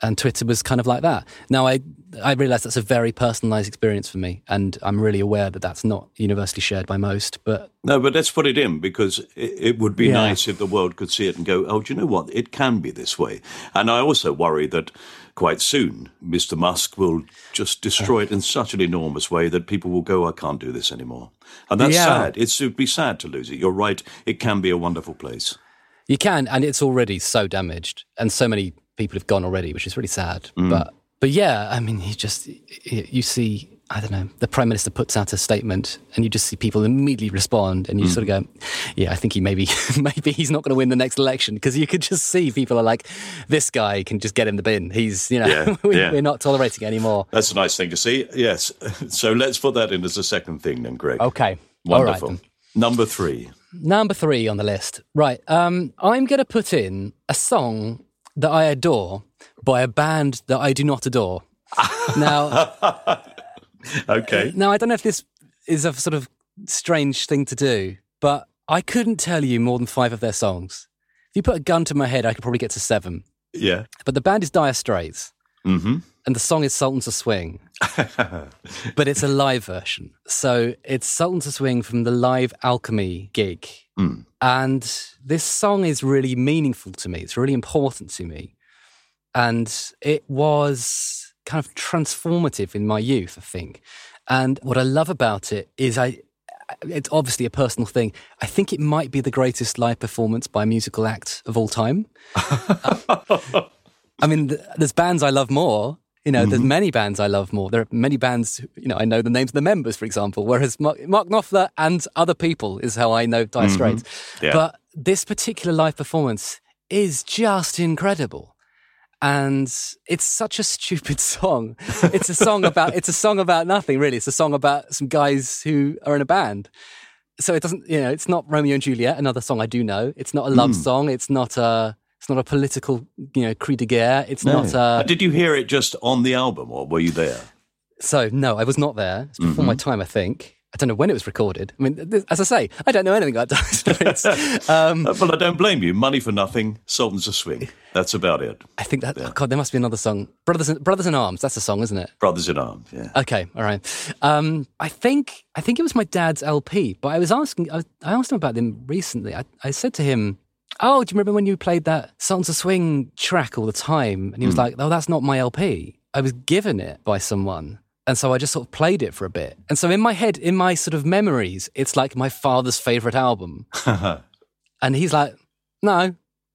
And Twitter was kind of like that. Now I I realize that's a very personalized experience for me, and I'm really aware that that's not universally shared by most. But no, but let's put it in because it, it would be yeah. nice if the world could see it and go, "Oh, do you know what? It can be this way." And I also worry that quite soon Mr. Musk will just destroy it in such an enormous way that people will go, "I can't do this anymore," and that's yeah. sad. It's, it'd be sad to lose it. You're right; it can be a wonderful place. You can, and it's already so damaged, and so many people have gone already, which is really sad. Mm. But but yeah, I mean, you just you see. I don't know. The prime minister puts out a statement, and you just see people immediately respond, and you mm. sort of go, "Yeah, I think he maybe maybe he's not going to win the next election," because you could just see people are like, "This guy can just get in the bin. He's you know yeah, we, are not tolerating anymore." That's a nice thing to see. Yes. So let's put that in as a second thing, then, Greg. Okay. Wonderful. Number three. Number three on the list. Right. Um, I'm going to put in a song that I adore by a band that I do not adore. now, okay. Now, I don't know if this is a sort of strange thing to do, but I couldn't tell you more than five of their songs. If you put a gun to my head, I could probably get to seven. Yeah. But the band is Dire Straits. Mm-hmm. And the song is Sultans of Swing. but it's a live version. So it's Sultans to Swing from the live Alchemy gig. Mm. And this song is really meaningful to me. It's really important to me. And it was kind of transformative in my youth, I think. And what I love about it is I it's obviously a personal thing. I think it might be the greatest live performance by a musical act of all time. I mean, there's bands I love more, you know, mm-hmm. there's many bands I love more. There are many bands, you know, I know the names of the members, for example, whereas Mark, Mark Knopfler and other people is how I know Dire mm-hmm. Straits. Mm-hmm. Yeah. But this particular live performance is just incredible. And it's such a stupid song. It's a song about it's a song about nothing really. It's a song about some guys who are in a band. So it doesn't, you know, it's not Romeo and Juliet, another song I do know. It's not a love mm. song. It's not a it's not a political, you know, cri de guerre. It's no. not. A... Uh, did you hear it just on the album, or were you there? So no, I was not there. It's before mm-hmm. my time, I think. I don't know when it was recorded. I mean, as I say, I don't know anything about Dire um, well, I don't blame you. Money for nothing, Sultans of Swing. That's about it. I think that. Yeah. Oh God, there must be another song. Brothers, in, Brothers in Arms. That's a song, isn't it? Brothers in Arms. Yeah. Okay. All right. Um, I think I think it was my dad's LP, but I was asking. I, I asked him about them recently. I, I said to him, oh, do you remember when you played that Sultans of Swing track all the time? And he was mm. like, oh, that's not my LP. I was given it by someone. And so I just sort of played it for a bit. And so in my head, in my sort of memories, it's like my father's favorite album. and he's like, no,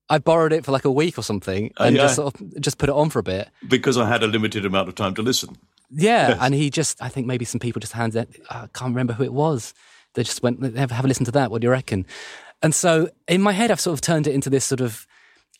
I borrowed it for like a week or something uh, and uh, yeah. just sort of just put it on for a bit. Because I had a limited amount of time to listen. Yeah. Yes. And he just, I think maybe some people just handed it, I can't remember who it was. They just went, have, have a listen to that. What do you reckon? And so in my head, I've sort of turned it into this sort of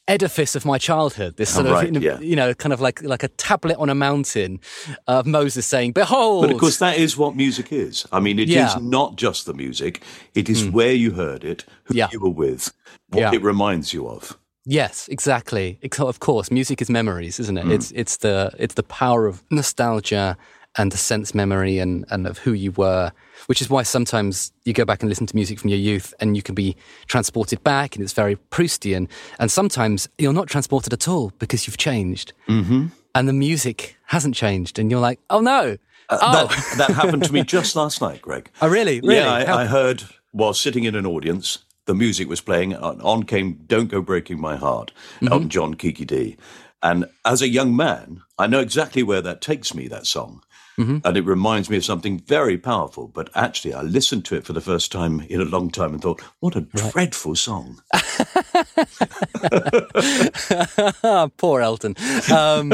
edifice of my childhood. This sort oh, right, of, you know, yeah. you know, kind of like like a tablet on a mountain of Moses saying, "Behold." But of course, that is what music is. I mean, it yeah. is not just the music; it is mm. where you heard it, who yeah. you were with, what it reminds you of. Yes, exactly. Of course, music is memories, isn't it? Mm. It's it's the it's the power of nostalgia and the sense memory and, and of who you were, which is why sometimes you go back and listen to music from your youth and you can be transported back and it's very Proustian. And sometimes you're not transported at all because you've changed. Mm-hmm. And the music hasn't changed. And you're like, oh no. Uh, oh. That, that, happened to me just last night, Greg. Oh, really? really? Yeah, I, I heard while sitting in an audience, the music was playing. On came Don't Go Breaking My Heart, mm-hmm. Elton John, Kiki Dee. And as a young man, I know exactly where that takes me, that song. Mm-hmm. And it reminds me of something very powerful. But actually, I listened to it for the first time in a long time and thought, what a right. dreadful song. Poor Elton. Um,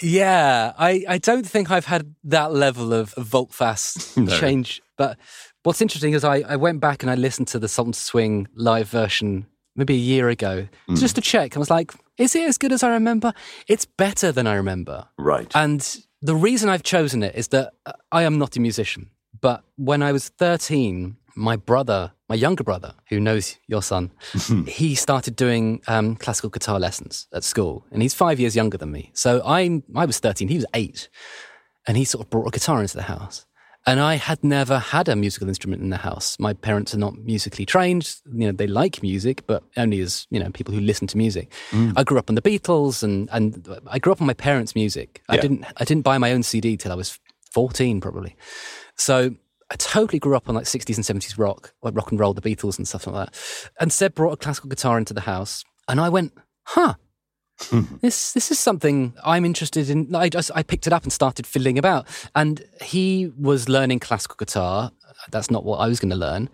yeah, I, I don't think I've had that level of volte face no. change. But what's interesting is I, I went back and I listened to the Sultan Swing live version maybe a year ago mm. just to check. I was like, is it as good as I remember? It's better than I remember. Right. And the reason I've chosen it is that I am not a musician. But when I was 13, my brother, my younger brother, who knows your son, he started doing um, classical guitar lessons at school, and he's five years younger than me. So I, I was 13, he was eight, and he sort of brought a guitar into the house. And I had never had a musical instrument in the house. My parents are not musically trained. You know, they like music, but only as, you know, people who listen to music. Mm. I grew up on the Beatles and, and I grew up on my parents' music. Yeah. I didn't I didn't buy my own CD till I was 14 probably. So I totally grew up on like 60s and 70s rock, like rock and roll, the Beatles and stuff like that. And Seb brought a classical guitar into the house and I went, huh, this this is something I'm interested in. I just I picked it up and started fiddling about. And he was learning classical guitar. That's not what I was going to learn.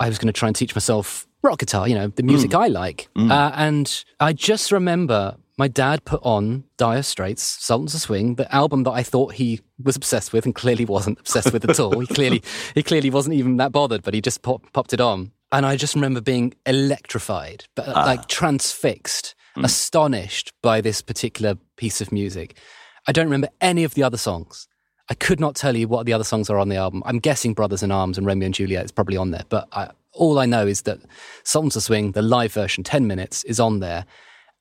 I was going to try and teach myself rock guitar. You know, the music mm. I like. Mm. Uh, and I just remember my dad put on Dire Straits, Sultans of Swing, the album that I thought he was obsessed with and clearly wasn't obsessed with at all. He clearly he clearly wasn't even that bothered, but he just pop, popped it on. And I just remember being electrified, but ah. like transfixed mm. astonished by this particular piece of music. I don't remember any of the other songs. I could not tell you what the other songs are on the album. I'm guessing Brothers in Arms and Romeo and Juliet is probably on there, but I, all I know is that Sultans of Swing, the live version, 10 minutes, is on there.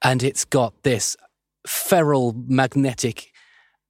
And it's got this feral, magnetic,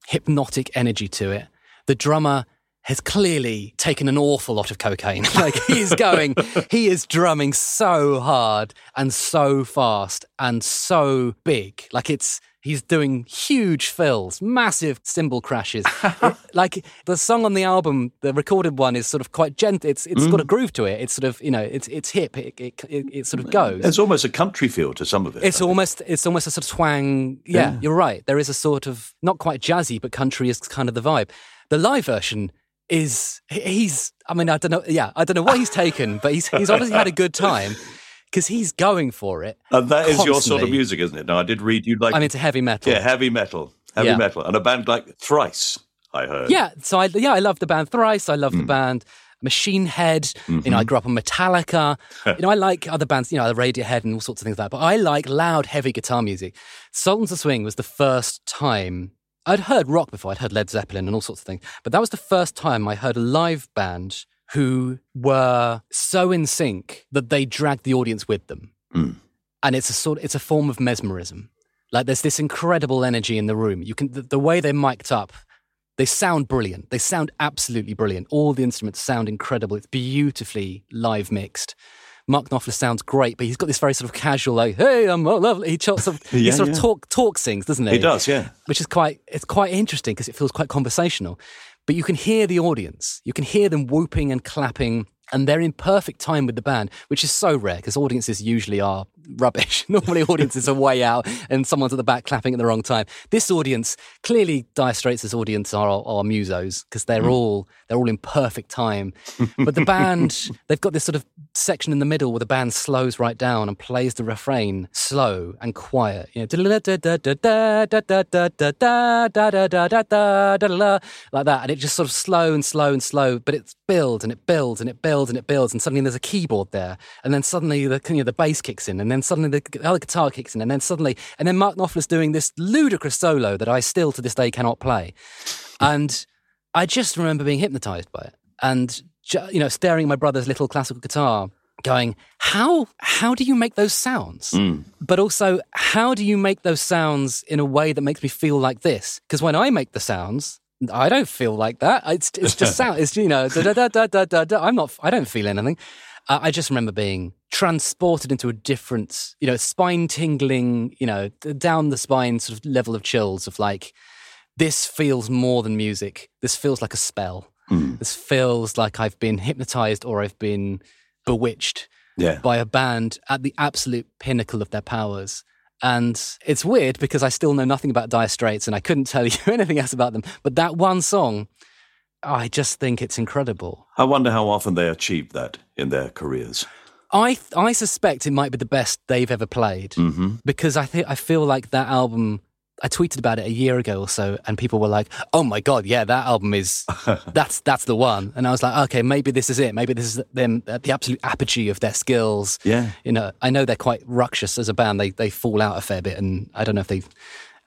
hypnotic energy to it. The drummer has clearly taken an awful lot of cocaine. like he's going, he is drumming so hard and so fast and so big. Like it's, he's doing huge fills, massive cymbal crashes. like the song on the album, the recorded one is sort of quite gentle. It's it's mm. got a groove to it. It's sort of you know it's it's hip. It it, it, it sort of goes. It's almost a country feel to some of it. It's almost it's almost a sort of twang. Yeah, yeah, you're right. There is a sort of not quite jazzy, but country is kind of the vibe. The live version is he's I mean I don't know yeah I don't know what he's taken but he's he's obviously had a good time because he's going for it and that is your sort of music isn't it now I did read you'd like I'm into heavy metal yeah heavy metal heavy yeah. metal and a band like Thrice I heard yeah so I yeah I love the band Thrice I love mm. the band Machine Head. Mm-hmm. You know, I grew up on Metallica. you know, I like other bands, you know, the Radiohead and all sorts of things like that. But I like loud, heavy guitar music. Sultans of Swing was the first time I'd heard rock before, I'd heard Led Zeppelin and all sorts of things, but that was the first time I heard a live band who were so in sync that they dragged the audience with them. Mm. And it's a sort it's a form of mesmerism. Like there's this incredible energy in the room. You can the, the way they're mic'd up, they sound brilliant. They sound absolutely brilliant. All the instruments sound incredible. It's beautifully live mixed. Mark Knopfler sounds great, but he's got this very sort of casual, like, "Hey, I'm lovely." He sort of, yeah, he sort yeah. of talk talk sings, doesn't he? He does, yeah. Which is quite it's quite interesting because it feels quite conversational. But you can hear the audience. You can hear them whooping and clapping and they're in perfect time with the band, which is so rare because audiences usually are rubbish. Normally, audiences are way out and someone's at the back clapping at the wrong time. This audience, clearly, Dire Straits' audience are, are musos because they're mm. all they're all in perfect time. But the band, they've got this sort of section in the middle where the band slows right down and plays the refrain slow and quiet. You know, like that, and it just sort of slow and slow and slow, but it builds and it builds and it builds builds and it builds, and suddenly there's a keyboard there, and then suddenly the you know, the bass kicks in, and then suddenly the other guitar kicks in, and then suddenly, and then Mark Knopfler's doing this ludicrous solo that I still to this day cannot play, and I just remember being hypnotized by it, and you know, staring at my brother's little classical guitar, going, how how do you make those sounds? Mm. But also, how do you make those sounds in a way that makes me feel like this? Because when I make the sounds, I don't feel like that. It's it's just sound. It's you know, da, da, da, da, da, da. I'm not. I don't feel anything. Uh, I just remember being transported into a different, you know, spine tingling, you know, down the spine sort of level of chills of like, this feels more than music. This feels like a spell. Mm. This feels like I've been hypnotized or I've been bewitched yeah. by a band at the absolute pinnacle of their powers. And it's weird because I still know nothing about Dire Straits and I couldn't tell you anything else about them. But that one song, I just think it's incredible. I wonder how often they achieved that in their careers. I I suspect it might be the best they've ever played mm-hmm. because I think I feel like that album I tweeted about it a year ago or so, and people were like, "Oh my god, yeah, that album is that's that's the one." And I was like, "Okay, maybe this is it. Maybe this is them at the absolute apogee of their skills." Yeah, you know, I know they're quite ruckus as a band. They they fall out a fair bit, and I don't know if they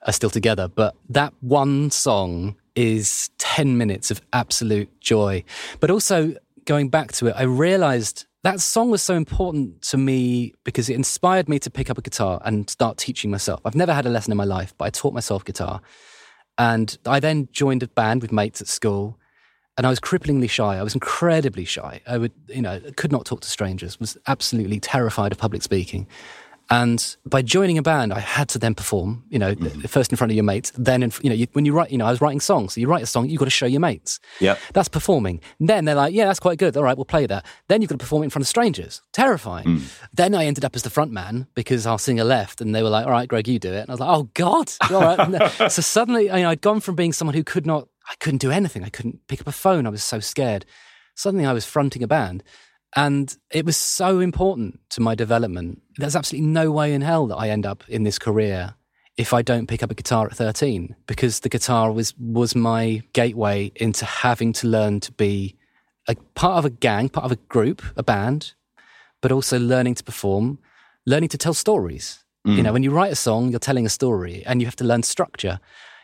are still together. But that one song is ten minutes of absolute joy. But also going back to it, I realized that song was so important to me because it inspired me to pick up a guitar and start teaching myself. I've never had a lesson in my life, but I taught myself guitar. And I then joined a band with mates at school. and I was cripplingly shy. I was incredibly shy. I would, you know, could not talk to strangers. Was absolutely terrified of public speaking. And by joining a band, I had to then perform, you know, mm-hmm. first in front of your mates. Then, in, you know, you, when you write, you know, I was writing songs. So you write a song, you've got to show your mates. Yeah. That's performing. Then they're like, yeah, that's quite good. All right, we'll play that. Then you've got to perform it in front of strangers. Terrifying. Mm. Then I ended up as the front man because our singer left and they were like, all right, Greg, you do it. And I was like, oh, God. All right. so suddenly, you know, I'd gone from being someone who could not, I couldn't do anything. I couldn't pick up a phone. I was so scared. Suddenly I was fronting a band. And it was so important to my development. There's absolutely no way in hell that I end up in this career if I don't pick up a guitar at 13, because the guitar was, was my gateway into having to learn to be a part of a gang, part of a group, a band, but also learning to perform, learning to tell stories. Mm. You know, when you write a song, you're telling a story and you have to learn structure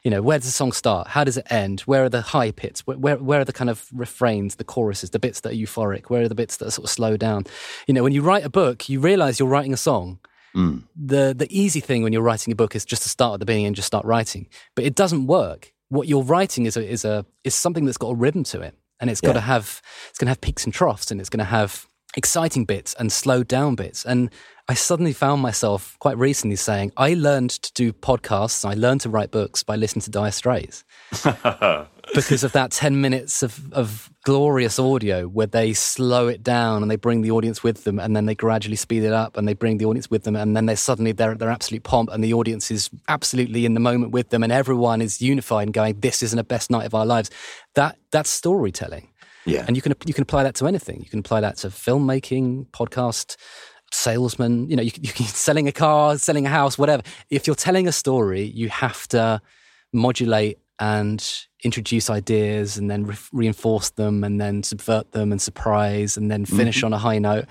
you know, where does the song start? How does it end? Where are the high pits? Where, where, where are the kind of refrains, the choruses, the bits that are euphoric? Where are the bits that are sort of slow down? You know, when you write a book, you realize you're writing a song. Mm. The, the easy thing when you're writing a book is just to start at the beginning and just start writing. But it doesn't work. What you're writing is a, is a, is something that's got a rhythm to it. And it's got to have, it's going to have peaks and troughs and it's going to have exciting bits and slowed down bits. And I suddenly found myself quite recently saying, I learned to do podcasts, I learned to write books by listening to Dire Straits. because of that 10 minutes of, of glorious audio where they slow it down and they bring the audience with them and then they gradually speed it up and they bring the audience with them and then they suddenly they're, they're absolute pomp and the audience is absolutely in the moment with them and everyone is unified and going this isn't a best night of our lives that that's storytelling yeah and you can you can apply that to anything you can apply that to filmmaking podcast salesman, you know, you, you can selling a car, selling a house, whatever. If you're telling a story, you have to modulate and introduce ideas and then re- reinforce them and then subvert them and surprise and then finish mm-hmm. on a high note.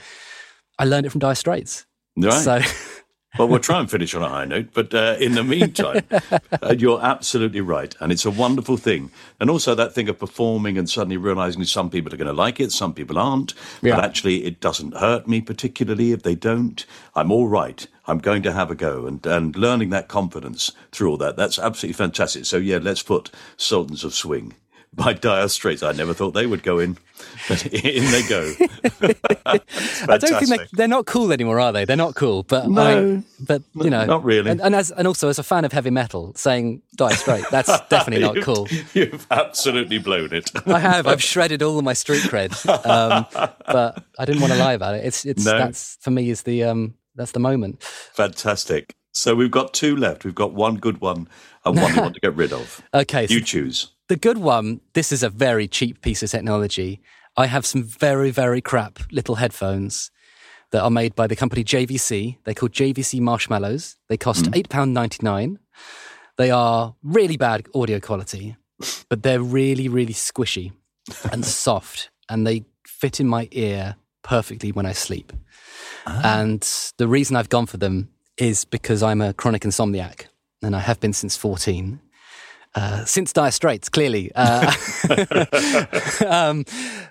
I learned it from Dire Straits. Right. So well, we'll try and finish on a high note, but uh, in the meantime, uh, you're absolutely right. And it's a wonderful thing. And also that thing of performing and suddenly realizing some people are going to like it, some people aren't. Yeah. But actually, it doesn't hurt me particularly if they don't. I'm all right. I'm going to have a go. And, and learning that confidence through all that, that's absolutely fantastic. So, yeah, let's put Sultans of Swing by Dire Straits. I never thought they would go in, but in they go. I don't think they're, they're, not cool anymore, are they? They're not cool, but no, I, but you know, not really. And, and, as and also as a fan of heavy metal, saying Dire Straits, that's definitely not cool. You've absolutely blown it. I have. I've shredded all of my street cred, um, but I didn't want to lie about it. It's it's no. that's for me is the um that's the moment. Fantastic. So we've got two left. We've got one good one and one we want to get rid of. Okay, you so choose. The good one, this is a very cheap piece of technology. I have some very, very crap little headphones that are made by the company JVC. They're called JVC Marshmallows. They cost mm. £8.99. They are really bad audio quality, but they're really, really squishy and soft, and they fit in my ear perfectly when I sleep. Ah. And the reason I've gone for them is because I'm a chronic insomniac, and I have been since 14. Uh, since Dire Straits, clearly. Uh, um,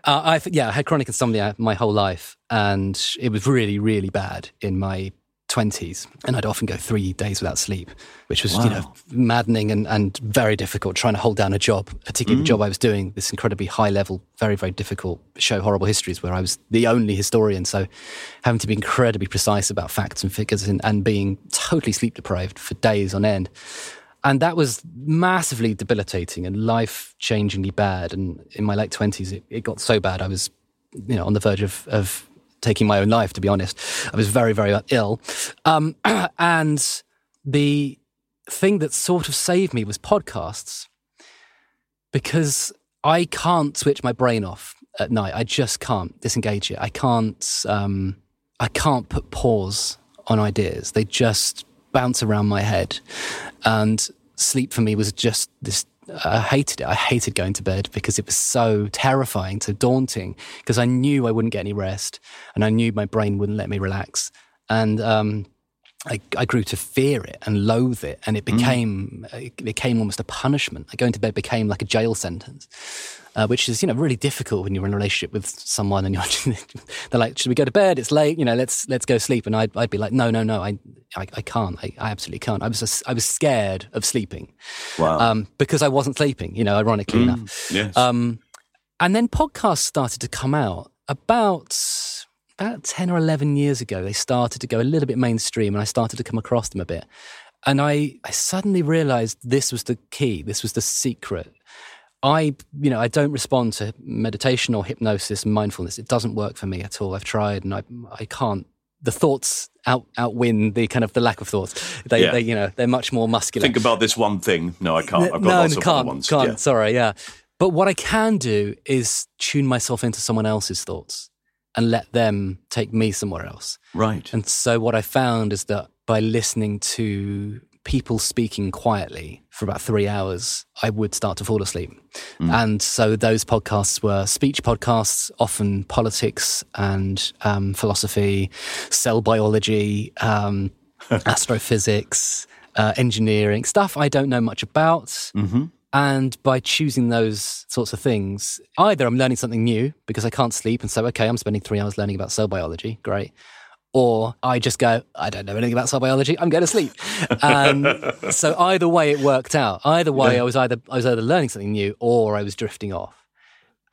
uh, I yeah, I had chronic insomnia my whole life, and it was really, really bad in my twenties. And I'd often go three days without sleep, which was wow. you know maddening and, and very difficult. Trying to hold down a job, particularly mm. the job I was doing, this incredibly high level, very very difficult show, horrible histories, where I was the only historian. So having to be incredibly precise about facts and figures, and, and being totally sleep deprived for days on end and that was massively debilitating and life changingly bad. And in my late twenties, it, it, got so bad I was, you know, on the verge of, of taking my own life. To be honest, I was very, very ill. Um, and the thing that sort of saved me was podcasts, because I can't switch my brain off at night. I just can't disengage it. I can't. Um, I can't put pause on ideas. They just bounce around my head. And sleep for me was just this I hated it. I hated going to bed because it was so terrifying, so daunting, because I knew I wouldn't get any rest and I knew my brain wouldn't let me relax. And um, I, I, grew to fear it and loathe it, and it mm. became mm. it became almost a punishment. Like going to bed became like a jail sentence uh, which is you know really difficult when you're in a relationship with someone and you're they're like, should we go to bed? It's late, you know, let's let's go sleep. And I'd, I'd be like, no, no, no, I I, I can't, I, I, absolutely can't. I was I was scared of sleeping, wow, um, because I wasn't sleeping. You know, ironically mm, enough, yes. Um, And then podcasts started to come out about about 10 or 11 years ago. They started to go a little bit mainstream and I started to come across them a bit. And I, I suddenly realized this was the key, this was the secret. I, you know, I don't respond to meditation or hypnosis, mindfulness. It doesn't work for me at all. I've tried and I, I can't. The thoughts out outwin the kind of the lack of thoughts. They, Yeah. they you know, they're much more muscular. Think about this one thing. No, I can't. I've got no, lots no, of can't, other ones. can't. Yeah. Sorry, yeah. But what I can do is tune myself into someone else's thoughts and let them take me somewhere else. Right. And so what I found is that by listening to people speaking quietly for about three hours, I would start to fall asleep. And so those podcasts were speech podcasts, often politics and um, philosophy, cell biology, um, astrophysics, uh, engineering, stuff I don't know much about. Mm-hmm. And by choosing those sorts of things, either I'm learning something new because I can't sleep and so, okay, I'm spending three hours learning about cell biology, great. Or I just go, I don't know anything about cell biology, I'm going to sleep. Um, so either way, it worked out. Either way, I was either I was either learning something new or I was drifting off.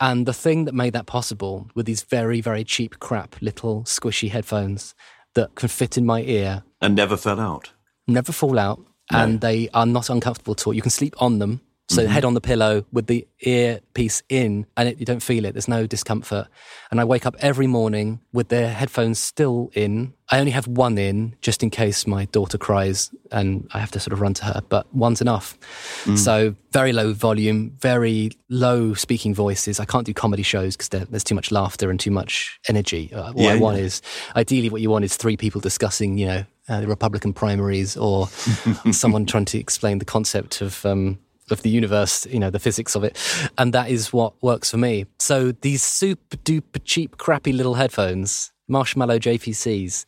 And the thing that made that possible were these very, very cheap, crap little squishy headphones that can fit in my ear And never fell out. never fall out, and they are not uncomfortable at all. You can sleep on them. So head on the pillow with the earpiece in, and it, you don't feel it. There's no discomfort. And I wake up every morning with the headphones still in. I only have one in just in case my daughter cries and I have to sort of run to her, but one's enough. So very low volume, very low speaking voices. I can't do comedy shows because there's too much laughter and too much energy. Uh, what Yeah, I want yeah. is ideally what you want is three people discussing, you know, uh, the Republican primaries or someone trying to explain the concept of um, of the universe, you know, the physics of it, and that is what works for me. So these super duper cheap, crappy little headphones, Marshmallow JVCs,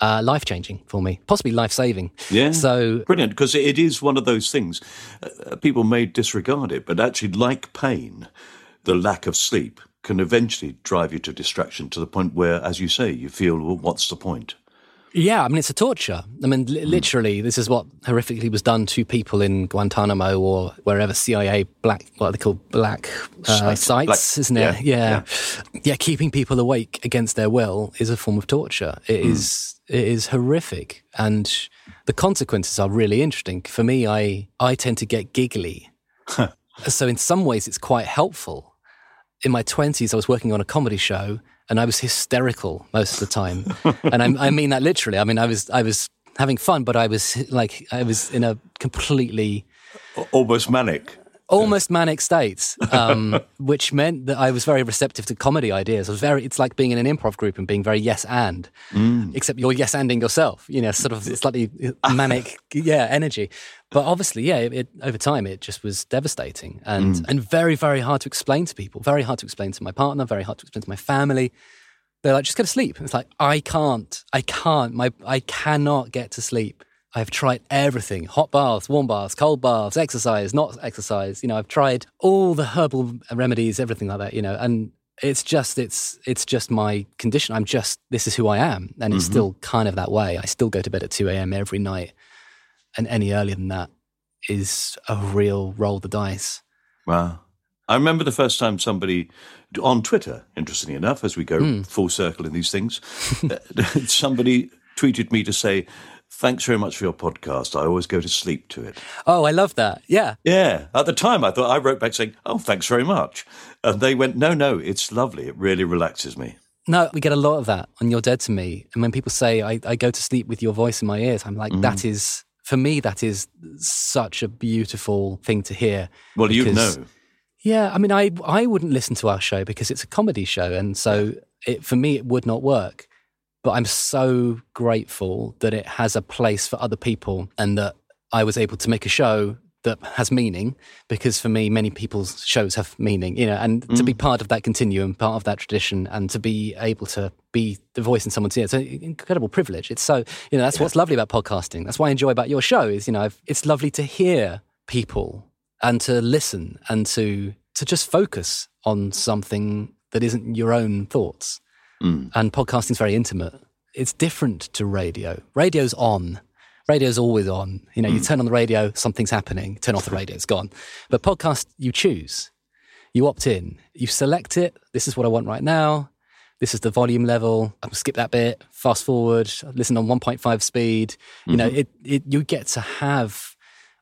uh, life changing for me, possibly life saving. Yeah. So Brilliant, because it is one of those things. Uh, people may disregard it, but actually, like pain, the lack of sleep can eventually drive you to distraction to the point where, as you say, you feel, well, what's the point? Yeah, I mean, it's a torture. I mean, li- literally, this is what horrifically was done to people in Guantanamo or wherever CIA black, what are they called, black uh, Sites. Black- isn't it? yeah, Yeah. yeah, Keeping people awake against their will is a form of torture. It is, it is horrific, and the consequences are really interesting. For me, I I tend to get giggly, so in some ways, it's quite helpful in my 20s, I was working on a comedy show and I was hysterical most of the time. and I, I mean that literally. I mean, I was, I was having fun, but I was like, I was in a completely Almost manic. Almost manic states, um, which meant that I was very receptive to comedy ideas. I was very, it's like being in an improv group and being very yes and, mm. except you're yes anding yourself, you know, sort of slightly uh, manic, yeah, energy. But obviously, yeah, it, it, over time, it just was devastating and, mm. and very, very hard to explain to people, very hard to explain to my partner, very hard to explain to my family. They're like, just go to sleep. And it's like, I can't, I can't, my, I cannot get to sleep. I've tried everything hot baths, warm baths, cold baths, exercise, not exercise. You know, I've tried all the herbal remedies, everything like that, you know, and it's just, it's, it's just my condition. I'm just, this is who I am. And it's still kind of that way. I still go to bed at 2 a.m. every night. And any earlier than that is a real roll the dice. Wow. I remember the first time somebody on Twitter, interestingly enough, as we go Hmm. full circle in these things, somebody tweeted me to say, Thanks very much for your podcast. I always go to sleep to it. Oh, I love that. Yeah. Yeah. At the time, I thought I wrote back saying, Oh, thanks very much. And they went, No, no, it's lovely. It really relaxes me. No, we get a lot of that on You're Dead to Me. And when people say, I, I go to sleep with your voice in my ears, I'm like, that mm. is, for me, that is such a beautiful thing to hear. Well, you know. Yeah, I mean, I, I wouldn't listen to our show because it's a comedy show. And so it, for me, it would not work. But I'm so grateful that it has a place for other people and that I was able to make a show that has meaning because for me many people's shows have meaning you know and to be mm. part of that continuum part of that tradition and to be able to be the voice in someone's ear it's an incredible privilege. It's so you know that's what's lovely about podcasting. That's what i enjoy about your show is you know I've, it's lovely to hear people and to listen and to to just focus on something that isn't your own thoughts and podcasting's very intimate. It's different to radio. Radio's on. Radio's always on. You know you turn on the radio something's happening. Turn off the radio it's gone. But podcast you choose. You opt in, you select it. This is what I want right now. This is the volume level. I'll skip that bit, fast forward, listen on 1.5 speed. You know, Mm-hmm. it, it, you get to have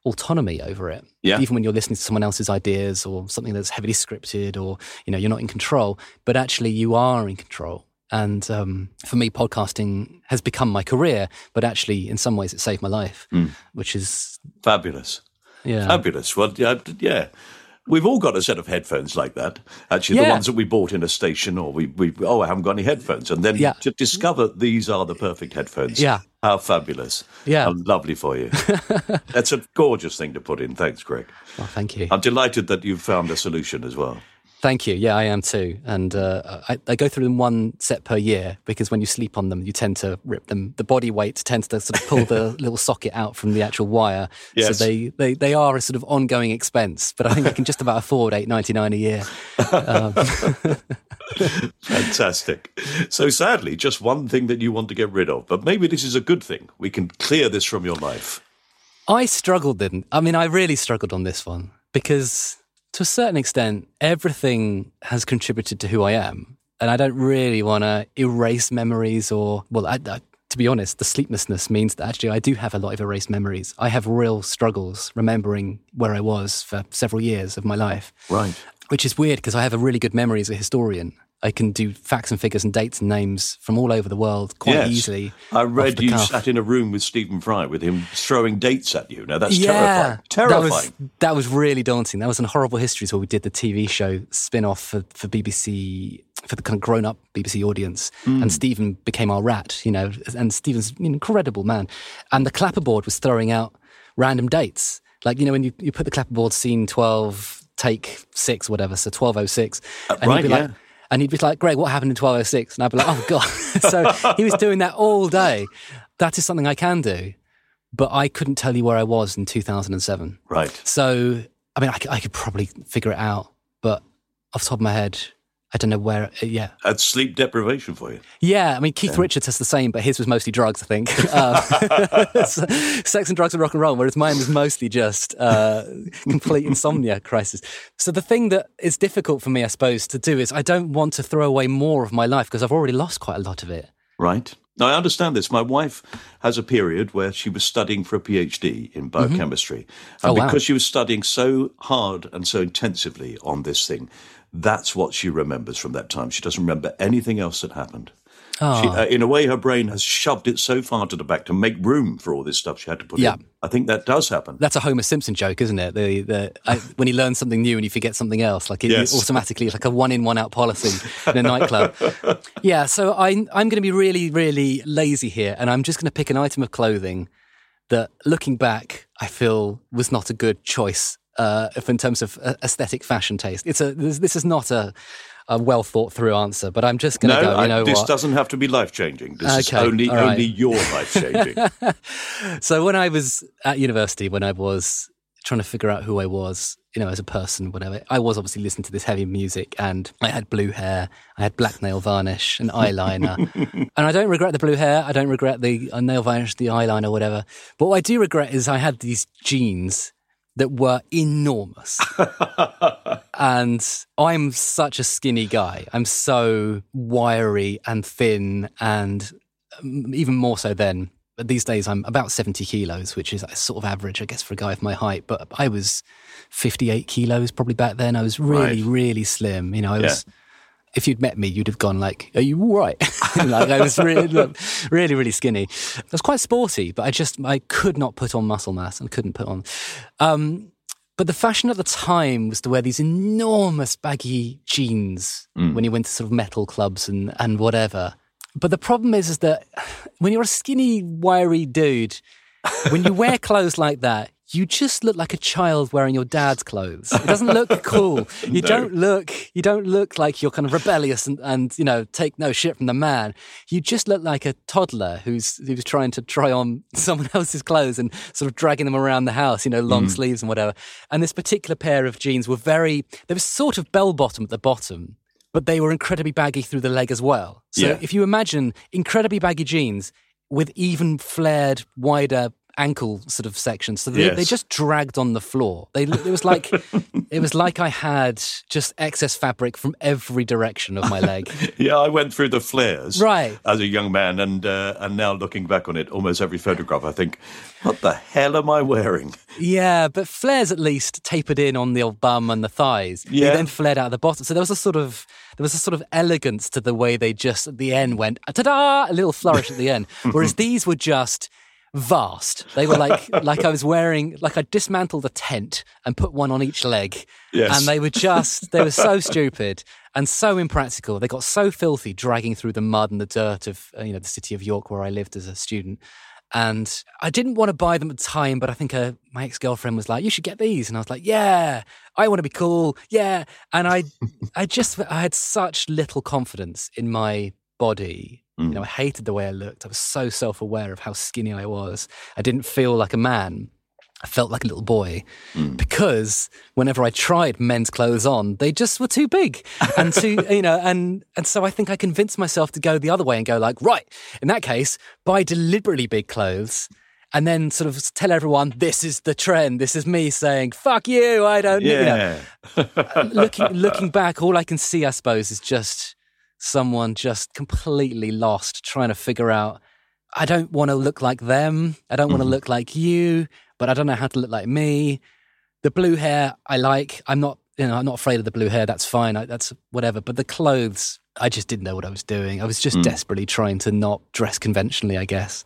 autonomy over it. Yeah. Even when you're listening to someone else's ideas or something that's heavily scripted or, you know, you're not in control, but actually you are in control. And um, for me, podcasting has become my career, but actually, in some ways, it saved my life, Mm. which is, Fabulous. yeah. Fabulous. Well, yeah, yeah. We've all got a set of headphones like that. Actually, the ones that we bought in a station, or we, we oh, I haven't got any headphones, and then Yeah. to discover these are the perfect headphones. Yeah. how fabulous. Yeah. how lovely for you. That's a gorgeous thing to put in. Thanks, Greg. Oh, thank you. I'm delighted that you've found a solution as well. Thank you. Yeah, I am too. And uh, I, I go through them one set per year because when you sleep on them, you tend to rip them. The body weight tends to sort of pull the little socket out from the actual wire. Yes. So they, they, they are a sort of ongoing expense, but I think I can just about afford eight ninety nine a year. Um, Fantastic. So, sadly, just one thing that you want to get rid of, but maybe this is a good thing. We can clear this from your life. I struggled then. I mean, I really struggled on this one because to a certain extent, everything has contributed to who I am. And I don't really want to erase memories or, well, I, I, to be honest, the sleeplessness means that actually I do have a lot of erased memories. I have real struggles remembering where I was for several years of my life, Right. which is weird because I have a really good memory as a historian. I can do facts and figures and dates and names from all over the world quite Yes. easily. I read you cuff. sat in a room with Stephen Fry with him throwing dates at you. Now, that's yeah, terrifying. Terrifying. That was, that was really daunting. That was in Horrible Histories where we did the TV show spin off for, for BBC, for the kind of grown up BBC audience. Hmm. And Stephen became our rat, you know, and Stephen's an incredible man. And the clapperboard was throwing out random dates. Like, you know, when you, you put the clapperboard scene 12, take six, whatever, so 1206. and Uh, right, he'd be like, yeah. And he'd be like, Greg, what happened in 1206? And I'd be like, oh, God. so he was doing that all day. That is something I can do. But I couldn't tell you where I was in 2007. right. So, I mean, I could probably figure it out. But off the top of my head, I don't know where. uh, Yeah. That's sleep deprivation for you. Yeah. I mean, Keith Richards has the same, but his was mostly drugs, I think. Uh, sex and drugs and rock and roll, whereas mine was mostly just uh, complete insomnia crisis. So the thing that is difficult for me, I suppose, to do is I don't want to throw away more of my life because I've already lost quite a lot of it. Right. Now, I understand this. My wife has a period where she was studying for a PhD in biochemistry. And Oh, wow. because she was studying so hard and so intensively on this thing, that's what she remembers from that time. She doesn't remember anything else that happened. She, Ah. uh, in a way, her brain has shoved it so far to the back to make room for all this stuff she had to put Yeah. in. I think that does happen. That's a Homer Simpson joke, isn't it? The, the, I, when he learns something new and you forget something else, like it, Yes. automatically, it's like a one in, one out policy in a nightclub. yeah, so I, I'm going to be really, really lazy here, and I'm just going to pick an item of clothing that, looking back, I feel was not a good choice uh, if in terms of uh, aesthetic fashion taste. It's a this, this is not a, a well thought through answer, but I'm just going to No, go. You I- know this what? doesn't have to be life changing. This is only right. only your life changing. So when I was at university, when I was trying to figure out who I was, you know, as a person, whatever, I was obviously listening to this heavy music and I had blue hair, I had black nail varnish and eyeliner. and I don't regret the blue hair, I don't regret the uh, nail varnish, the eyeliner, whatever. But what I do regret is I had these jeans that were enormous. and I'm such a skinny guy. I'm so wiry and thin and um, even more so then. But these days I'm about 70 kilos, which is sort of average, I guess, for a guy of my height. But I was 58 kilos probably back then. I was really, Right. really slim. You know, I was. If you'd met me, you'd have gone like, "Are you all right?" like I was really, really, really skinny. I was quite sporty, but I just I could not put on muscle mass and couldn't put on. Um, but the fashion at the time was to wear these enormous baggy jeans when you went to sort of metal clubs and, and whatever. But the problem is, is that when you're a skinny, wiry dude, when you wear clothes like that, you just look like a child wearing your dad's clothes. It doesn't look cool. You don't look you don't look like you're kind of rebellious and, and you know take no shit from the man. You just look like a toddler who's who's trying to try on someone else's clothes and sort of dragging them around the house, you know, long mm. sleeves and whatever. And this particular pair of jeans were very they were sort of bell bottom at the bottom, but they were incredibly baggy through the leg as well. So Yeah. if you imagine incredibly baggy jeans with even flared, wider ankle sort of section, so they, Yes. they just dragged on the floor. They it was like it was like I had just excess fabric from every direction of my leg. Yeah, I went through the flares Right. as a young man, and uh, and now looking back on it, almost every photograph, I think, what the hell am I wearing? Yeah, but flares at least tapered in on the old bum and the thighs. They Yeah. then flared out at the bottom. So there was a sort of there was a sort of elegance to the way they just at the end went ta-da, a little flourish at the end. Whereas these were just vast. They were like like I was wearing like I dismantled a tent and put one on each leg. Yes. And they were just they were so stupid and so impractical. They got so filthy dragging through the mud and the dirt of uh, you know the city of York where I lived as a student. And I didn't want to buy them at the time, but I think uh, my ex girlfriend was like, "You should get these," and I was like, "Yeah, I want to be cool, yeah." And I, I just, I had such little confidence in my body. You know, mm. I hated the way I looked. I was so self aware of how skinny I was. I didn't feel like a man. I felt like a little boy mm. because whenever I tried men's clothes on, they just were too big and too, you know, and and so I think I convinced myself to go the other way and go like, right, in that case, buy deliberately big clothes. And then sort of tell everyone this is the trend. This is me saying "fuck you." I don't. You know. Yeah, uh, Looking looking back, all I can see, I suppose, is just someone just completely lost, trying to figure out. I don't want to look like them. I don't want to look like you, but I don't know how to look like me. The blue hair, I like. I'm not, you know, I'm not afraid of the blue hair. That's fine. I, that's whatever. But the clothes, I just didn't know what I was doing. I was just desperately trying to not dress conventionally, I guess.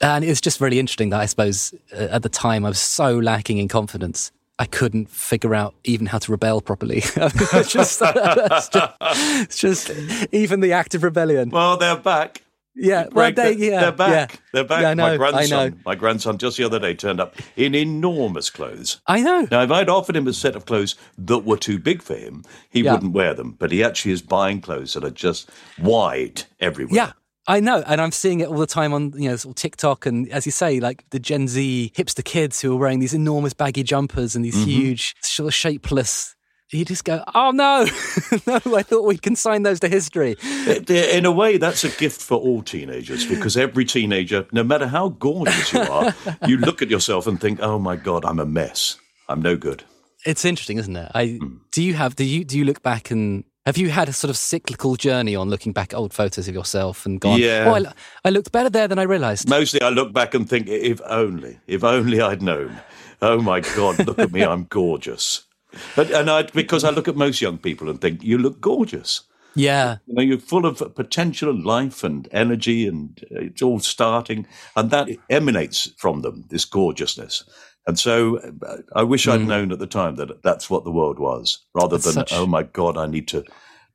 And it's just really interesting that I suppose uh, at the time I was so lacking in confidence. I couldn't figure out even how to rebel properly. it's, just, it's, just, it's just even the act of rebellion. well, they're back. Yeah, well, they, they're, yeah, they're back. yeah. They're back. Yeah, I know, my I grandson, know. my grandson, just the other day turned up in enormous clothes. I know. Now, if I'd offered him a set of clothes that were too big for him, he Yeah. wouldn't wear them. But he actually is buying clothes that are just wide everywhere. Yeah, I know, and I'm seeing it all the time on you know sort of TikTok, and as you say, like the Gen Z hipster kids who are wearing these enormous baggy jumpers and these Mm-hmm. huge, sort of shapeless. You just go, oh no, no! I thought we'd consign those to history. In a way, that's a gift for all teenagers because every teenager, no matter how gorgeous you are, you look at yourself and think, "Oh my God, I'm a mess. I'm no good." It's interesting, isn't it? I Hmm. do you have do you do you look back and have you had a sort of cyclical journey on looking back at old photos of yourself and gone, Yeah. oh, I, I looked better there than I realised. Mostly, I look back and think, "If only, if only I'd known." Oh my God, look at me, I'm gorgeous. But, and I, because I look at most young people and think, "You look gorgeous." Yeah, You know, you're full of potential and life and energy, and uh, it's all starting, and that emanates from them, this gorgeousness. And so, uh, I wish I'd known at the time that that's what the world was, rather than, Such- oh my God, I need to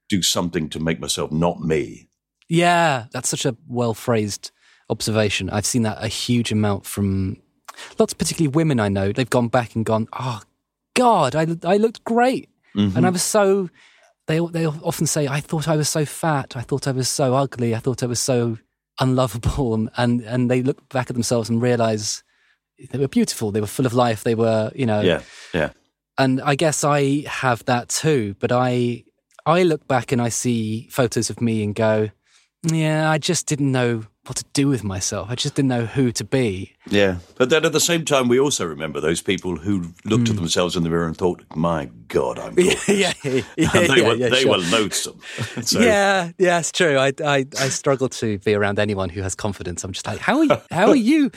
do something to make myself not me. Yeah, that's such a well phrased observation. I've seen that a huge amount from lots, particularly women I know. They've gone back and gone, oh, God, I, I looked great. And I was so, they, they often say, I thought I was so fat. I thought I was so ugly. I thought I was so unlovable. And, and, they look back at themselves and realize they were beautiful. They were full of life. They were, you know, Yeah, yeah. and I guess I have that too. But I I look back and I see photos of me and go, yeah, I just didn't know what to do with myself. I just didn't know who to be. Yeah. But then at the same time, we also remember those people who looked at hmm. themselves in the mirror and thought, my God, I'm yeah, yeah, yeah, and they yeah, were, yeah, they sure. were loathsome. so, Yeah, yeah, it's true. I, I, I struggle to be around anyone who has confidence. I'm just like, how are you? How are you?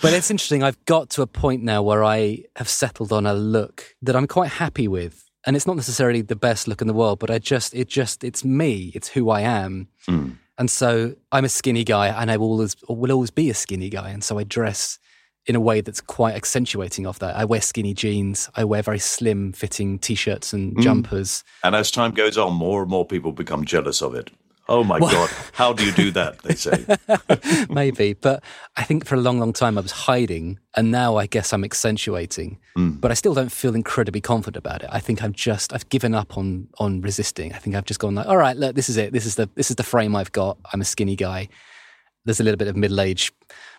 But it's interesting. I've got to a point now where I have settled on a look that I'm quite happy with, and it's not necessarily the best look in the world, but I just, it just, it's me. It's who I am. Hmm. And so I'm a skinny guy, and I will always will always be a skinny guy. And so I dress in a way that's quite accentuating of that. I wear skinny jeans. I wear very slim fitting t-shirts and mm. jumpers. And as time goes on, more and more people become jealous of it. Oh my God, how do you do that? They say. maybe. But I think for a long, long time I was hiding, and now I guess I'm accentuating. Hmm. But I still don't feel incredibly confident about it. I think I've just I've given up on on resisting. I think I've just gone like, all right, look, this is it. This is the this is the frame I've got. I'm a skinny guy. There's a little bit of middle age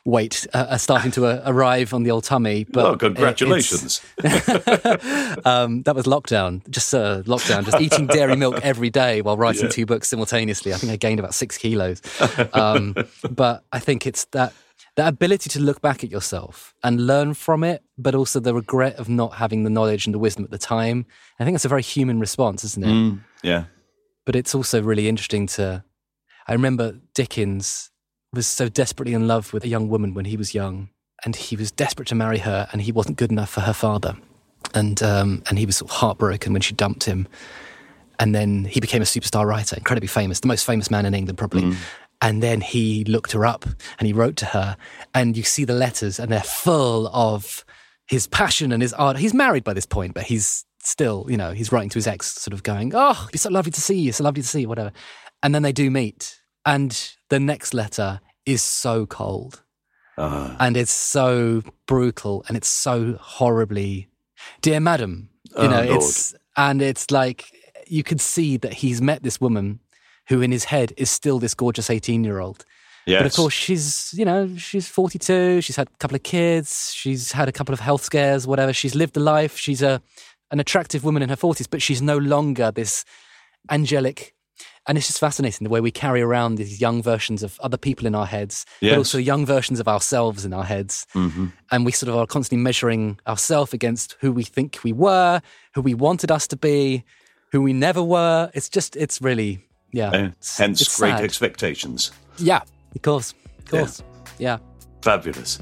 weight uh, uh, starting to uh, arrive on the old tummy. But oh, congratulations. um, that was lockdown. Just uh, lockdown. Just eating dairy milk every day while writing two books simultaneously. I think I gained about six kilos. Um, but I think it's that that ability to look back at yourself and learn from it, but also the regret of not having the knowledge and the wisdom at the time. I think that's a very human response, isn't it? Mm, yeah. But it's also really interesting to. I remember Dickens was so desperately in love with a young woman when he was young, and he was desperate to marry her, and he wasn't good enough for her father, and um, and he was sort of heartbroken when she dumped him, and then he became a superstar writer, incredibly famous, the most famous man in England probably. Mm. And then he looked her up and he wrote to her, and you see the letters, and they're full of his passion and his art. He's married by this point, but he's still, you know, he's writing to his ex, sort of going, "Oh, it'd be so lovely to see you, so lovely to see you, whatever." And then they do meet, and the next letter is so cold, Uh, and it's so brutal, and it's so horribly, dear madam, you Oh, know, Lord. it's and it's like you could see that he's met this woman who, in his head, is still this gorgeous eighteen-year-old. yes. But of course, she's you know she's forty two. She's had a couple of kids. She's had a couple of health scares. Whatever. She's lived a life. She's a an attractive woman in her forties, but she's no longer this angelic. And it's just fascinating the way we carry around these young versions of other people in our heads, Yes. but also young versions of ourselves in our heads. Mm-hmm. And we sort of are constantly measuring ourselves against who we think we were, who we wanted us to be, who we never were. It's just, it's really, yeah. Uh, it's- hence, great sad. expectations. Yeah, of course, of course. Yeah. Fabulous.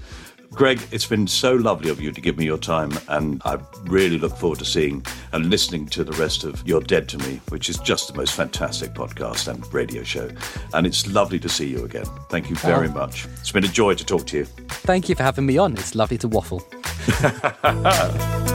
Greg, it's been so lovely of you to give me your time, and I really look forward to seeing and listening to the rest of You're Dead to Me, which is just the most fantastic podcast and radio show. And it's lovely to see you again. Thank you very Oh. much. It's been a joy to talk to you. Thank you for having me on. It's lovely to waffle.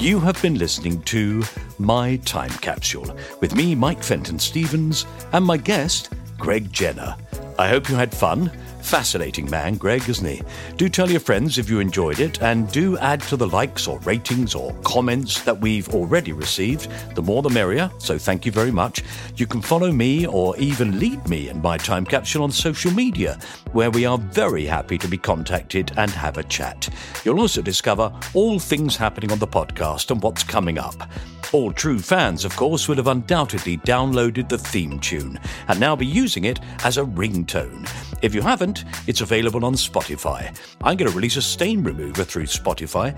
You have been listening to My Time Capsule with me, Mike Fenton Stevens, and my guest, Greg Jenner. I hope you had fun. Fascinating man, Greg, isn't he? Do tell your friends if you enjoyed it, and do add to the likes or ratings or comments that we've already received. The more the merrier, so thank you very much. You can follow me or even lead me in my time capsule on social media, where we are very happy to be contacted and have a chat. You'll also discover all things happening on the podcast and what's coming up. All true fans, of course, will have undoubtedly downloaded the theme tune and now be using it as a ringtone. If you haven't, it's available on Spotify. I'm going to release a stain remover through Spotify,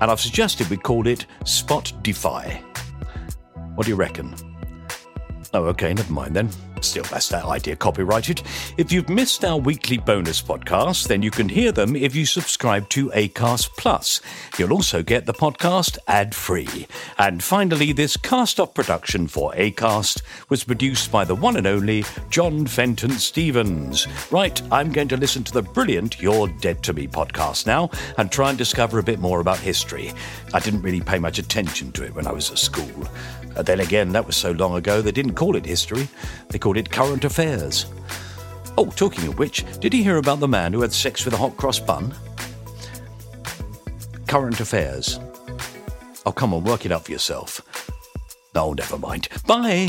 and I've suggested we call it Spot Defy. What do you reckon? Oh, okay, never mind then. Still, that's that idea copyrighted. If you've missed our weekly bonus podcasts, then you can hear them if you subscribe to Acast Plus. You'll also get the podcast ad free. And finally, this cast off production for Acast was produced by the one and only John Fenton Stevens. Right, I'm going to listen to the brilliant You're Dead to Me podcast now and try and discover a bit more about history. I didn't really pay much attention to it when I was at school. Uh, then again, that was so long ago, they didn't call it history, they called it current affairs. Oh, talking of which, did you hear about the man who had sex with a hot cross bun? Current affairs. Oh, come on, work it out for yourself. Oh, never mind. Bye.